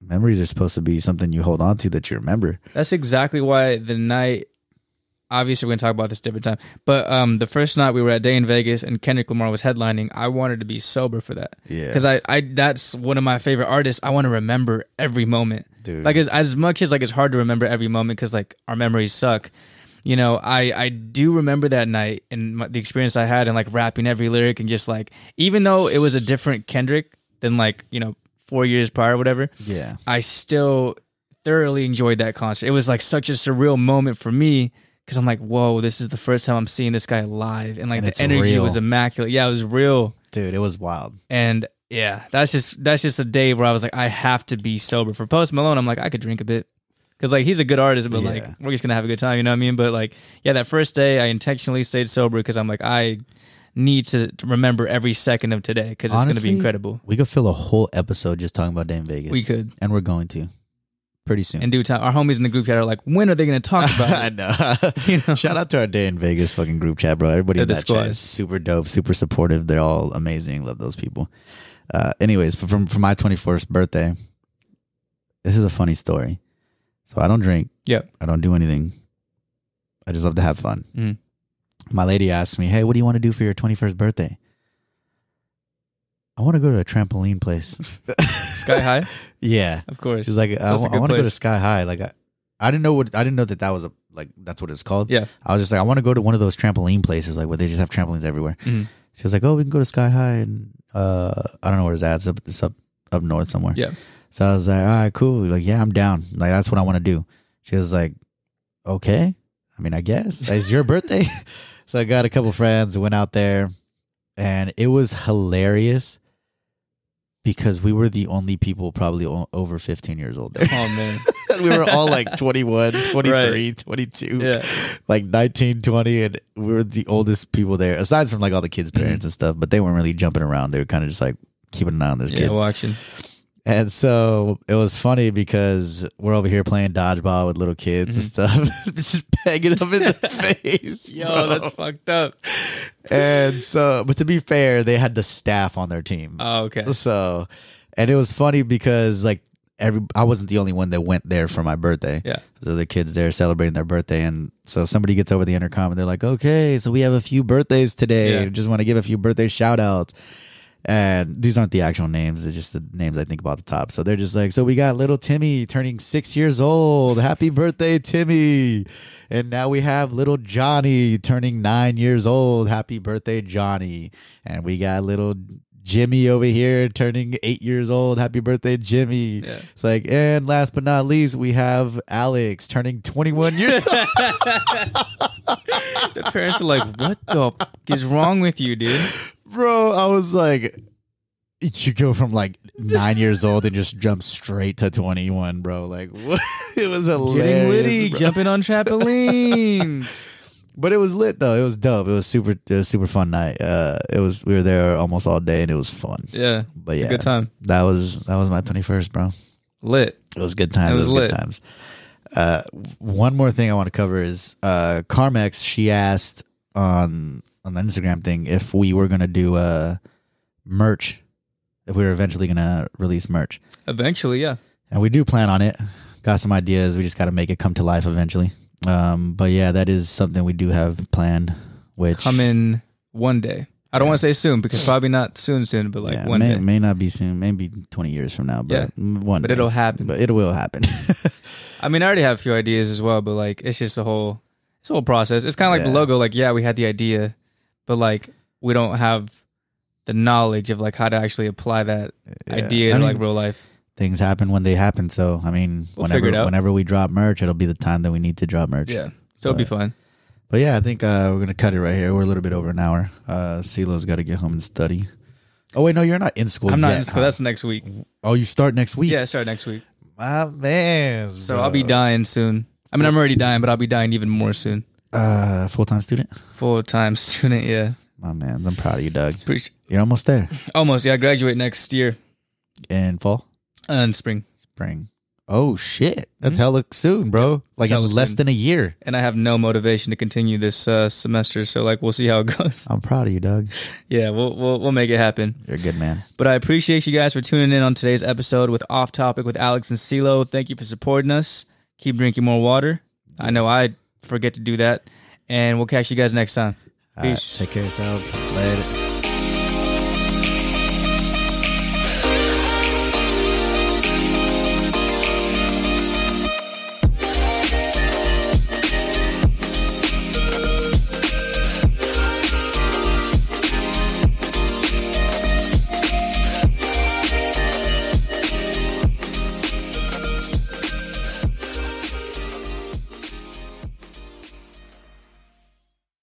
memories are supposed to be something you hold on to that you remember. That's exactly why the night. Obviously, we're gonna talk about this different time. But um, the first night we were at Day N Vegas and Kendrick Lamar was headlining. I wanted to be sober for that Yeah, because I, I that's one of my favorite artists. I want to remember every moment. dude. Like as as much as like it's hard to remember every moment because like our memories suck. You know, I I do remember that night and my, the experience I had and like rapping every lyric and just like even though it was a different Kendrick than like you know four years prior or whatever. yeah, I still thoroughly enjoyed that concert. It was like such a surreal moment for me because I'm like, whoa, this is the first time I'm seeing this guy live, and like And the energy real. was immaculate. Yeah, it was real, dude, it was wild. and yeah, that's just that's just a day where I was like, I have to be sober. For Post Malone, I'm like, I could drink a bit. Cause like he's a good artist, but like we're just gonna have a good time, you know what I mean? But like, yeah, that first day I intentionally stayed sober because I'm like, I need to remember every second of today because it's gonna be incredible. We could fill a whole episode just talking about Day N Vegas. We could. and we're going to pretty soon. In due time, our homies in the group chat are like, when are they gonna talk about I it? know. You know? Shout out to our Day N Vegas fucking group chat, bro. Everybody They're in the that chat is super dope, super supportive. They're all amazing. Love those people. Uh, anyways, for, from for my twenty first birthday, this is a funny story. So I don't drink. Yep. I don't do anything. I just love to have fun. Mhm. My lady asked me, "Hey, what do you want to do for your twenty first birthday?" I want to go to a trampoline place. Sky High, yeah. of course. She's like, I, want to go to. Sky High. Like, I, I didn't know what I didn't know that that was a like that's what it's called. Yeah. I was just like, I want to go to one of those trampoline places, like where they just have trampolines everywhere. Mhm. She was like, Oh, we can go to Sky High, and uh, I don't know where it's at. It's up, it's up, up north somewhere. Yeah. So I was like, All right, cool. Like, yeah, I'm down. Like, that's what I want to do. She was like, Okay. I mean, I guess it's your birthday. so I got a couple friends, went out there, and it was hilarious because we were the only people probably o- over 15 years old there. Oh man. we were all like 21, 23, 22, Yeah. like 19, 20, and we were the oldest people there, aside from like all the kids' mm-hmm. parents and stuff, but they weren't really jumping around. They were kind of just like keeping an eye on their Yeah, kids. watching. And so it was funny because we're over here playing dodgeball with little kids and mm-hmm. stuff, just pegging them in the face. Yo, bro. that's fucked up. and so, but to be fair, they had the staff on their team. Oh, okay. So, and it was funny because like every I wasn't the only one that went there for my birthday. Yeah. So the kids there celebrating their birthday, and so somebody gets over the intercom and they're like, "Okay, so we have a few birthdays today. Yeah. Just want to give a few birthday shout outs." And these aren't the actual names; they're just the names I think about the top. So they're just like, "So we got little Timmy turning six years old. Happy birthday, Timmy!" And now we have little Johnny turning nine years old. Happy birthday, Johnny! And we got little Jimmy over here turning eight years old. Happy birthday, Jimmy. Yeah. It's like, and last but not least, we have Alex turning 21 years old. the parents are like, "What the f- is wrong with you, dude?" Bro, I was like, you go from like nine years old and just jump straight to 21, bro. Like, what? it was hilarious. Getting witty, bro. jumping on trampolines. But it was lit though. It was dope. It was super. It was super fun night. Uh, it was. We were there almost all day and it was fun. yeah, But it's yeah, a good time. that was that was my 21st, bro. Lit. It was good times. It It was was, lit. good times. Uh, one more thing I want to cover is uh, Carmex. She asked on on the Instagram thing if we were gonna do uh, merch, if we were eventually gonna release merch, Eventually, yeah. and we do plan on it. Got some ideas. We just got to make it come to life eventually. Um, but yeah, that is something we do have planned. Which Come in one day. I don't want to say soon because probably not soon, soon, but like yeah, one may, day. may not be soon, maybe twenty years from now, but Yeah. one. But day. it'll happen. But it will happen. I mean, I already have a few ideas as well, but like it's just a whole, it's a whole process. It's kind of like the logo. Like, yeah, we had the idea, but like we don't have the knowledge of like how to actually apply that Yeah. idea I to mean, like real life. things happen when they happen. So I mean, We'll whenever figure it out. whenever we drop merch, it'll be the time that we need to drop merch. Yeah, so it'll be fun. But yeah, I think uh, we're gonna cut it right here. We're a little bit over an hour. Uh, CeeLo's got to get home and study. Oh wait, no, you're not in school. I'm not yet, in school. huh? That's next week. oh, you start next week. Yeah, start next week. my man. So I'll be dying soon. I mean, I'm already dying, but I'll be dying even more soon. Uh, full time student. Full time student. Yeah, My man, I'm proud of you, Doug. Appreciate- You're almost there. almost. Yeah, I graduate next year In fall, and spring, spring. Oh shit, that's hella soon, bro. Like in hella less soon. than a year. and I have no motivation to continue this uh, semester. So like, we'll see how it goes. I'm proud of you, Doug. Yeah, we'll we'll we'll make it happen. You're a good man. But I appreciate you guys for tuning in on today's episode with Off Topic with Alex and CeeLo. Thank you for supporting us. Keep drinking more water. I know I forget to do that. And we'll catch you guys next time. All right, Peace. take care of yourselves. Later.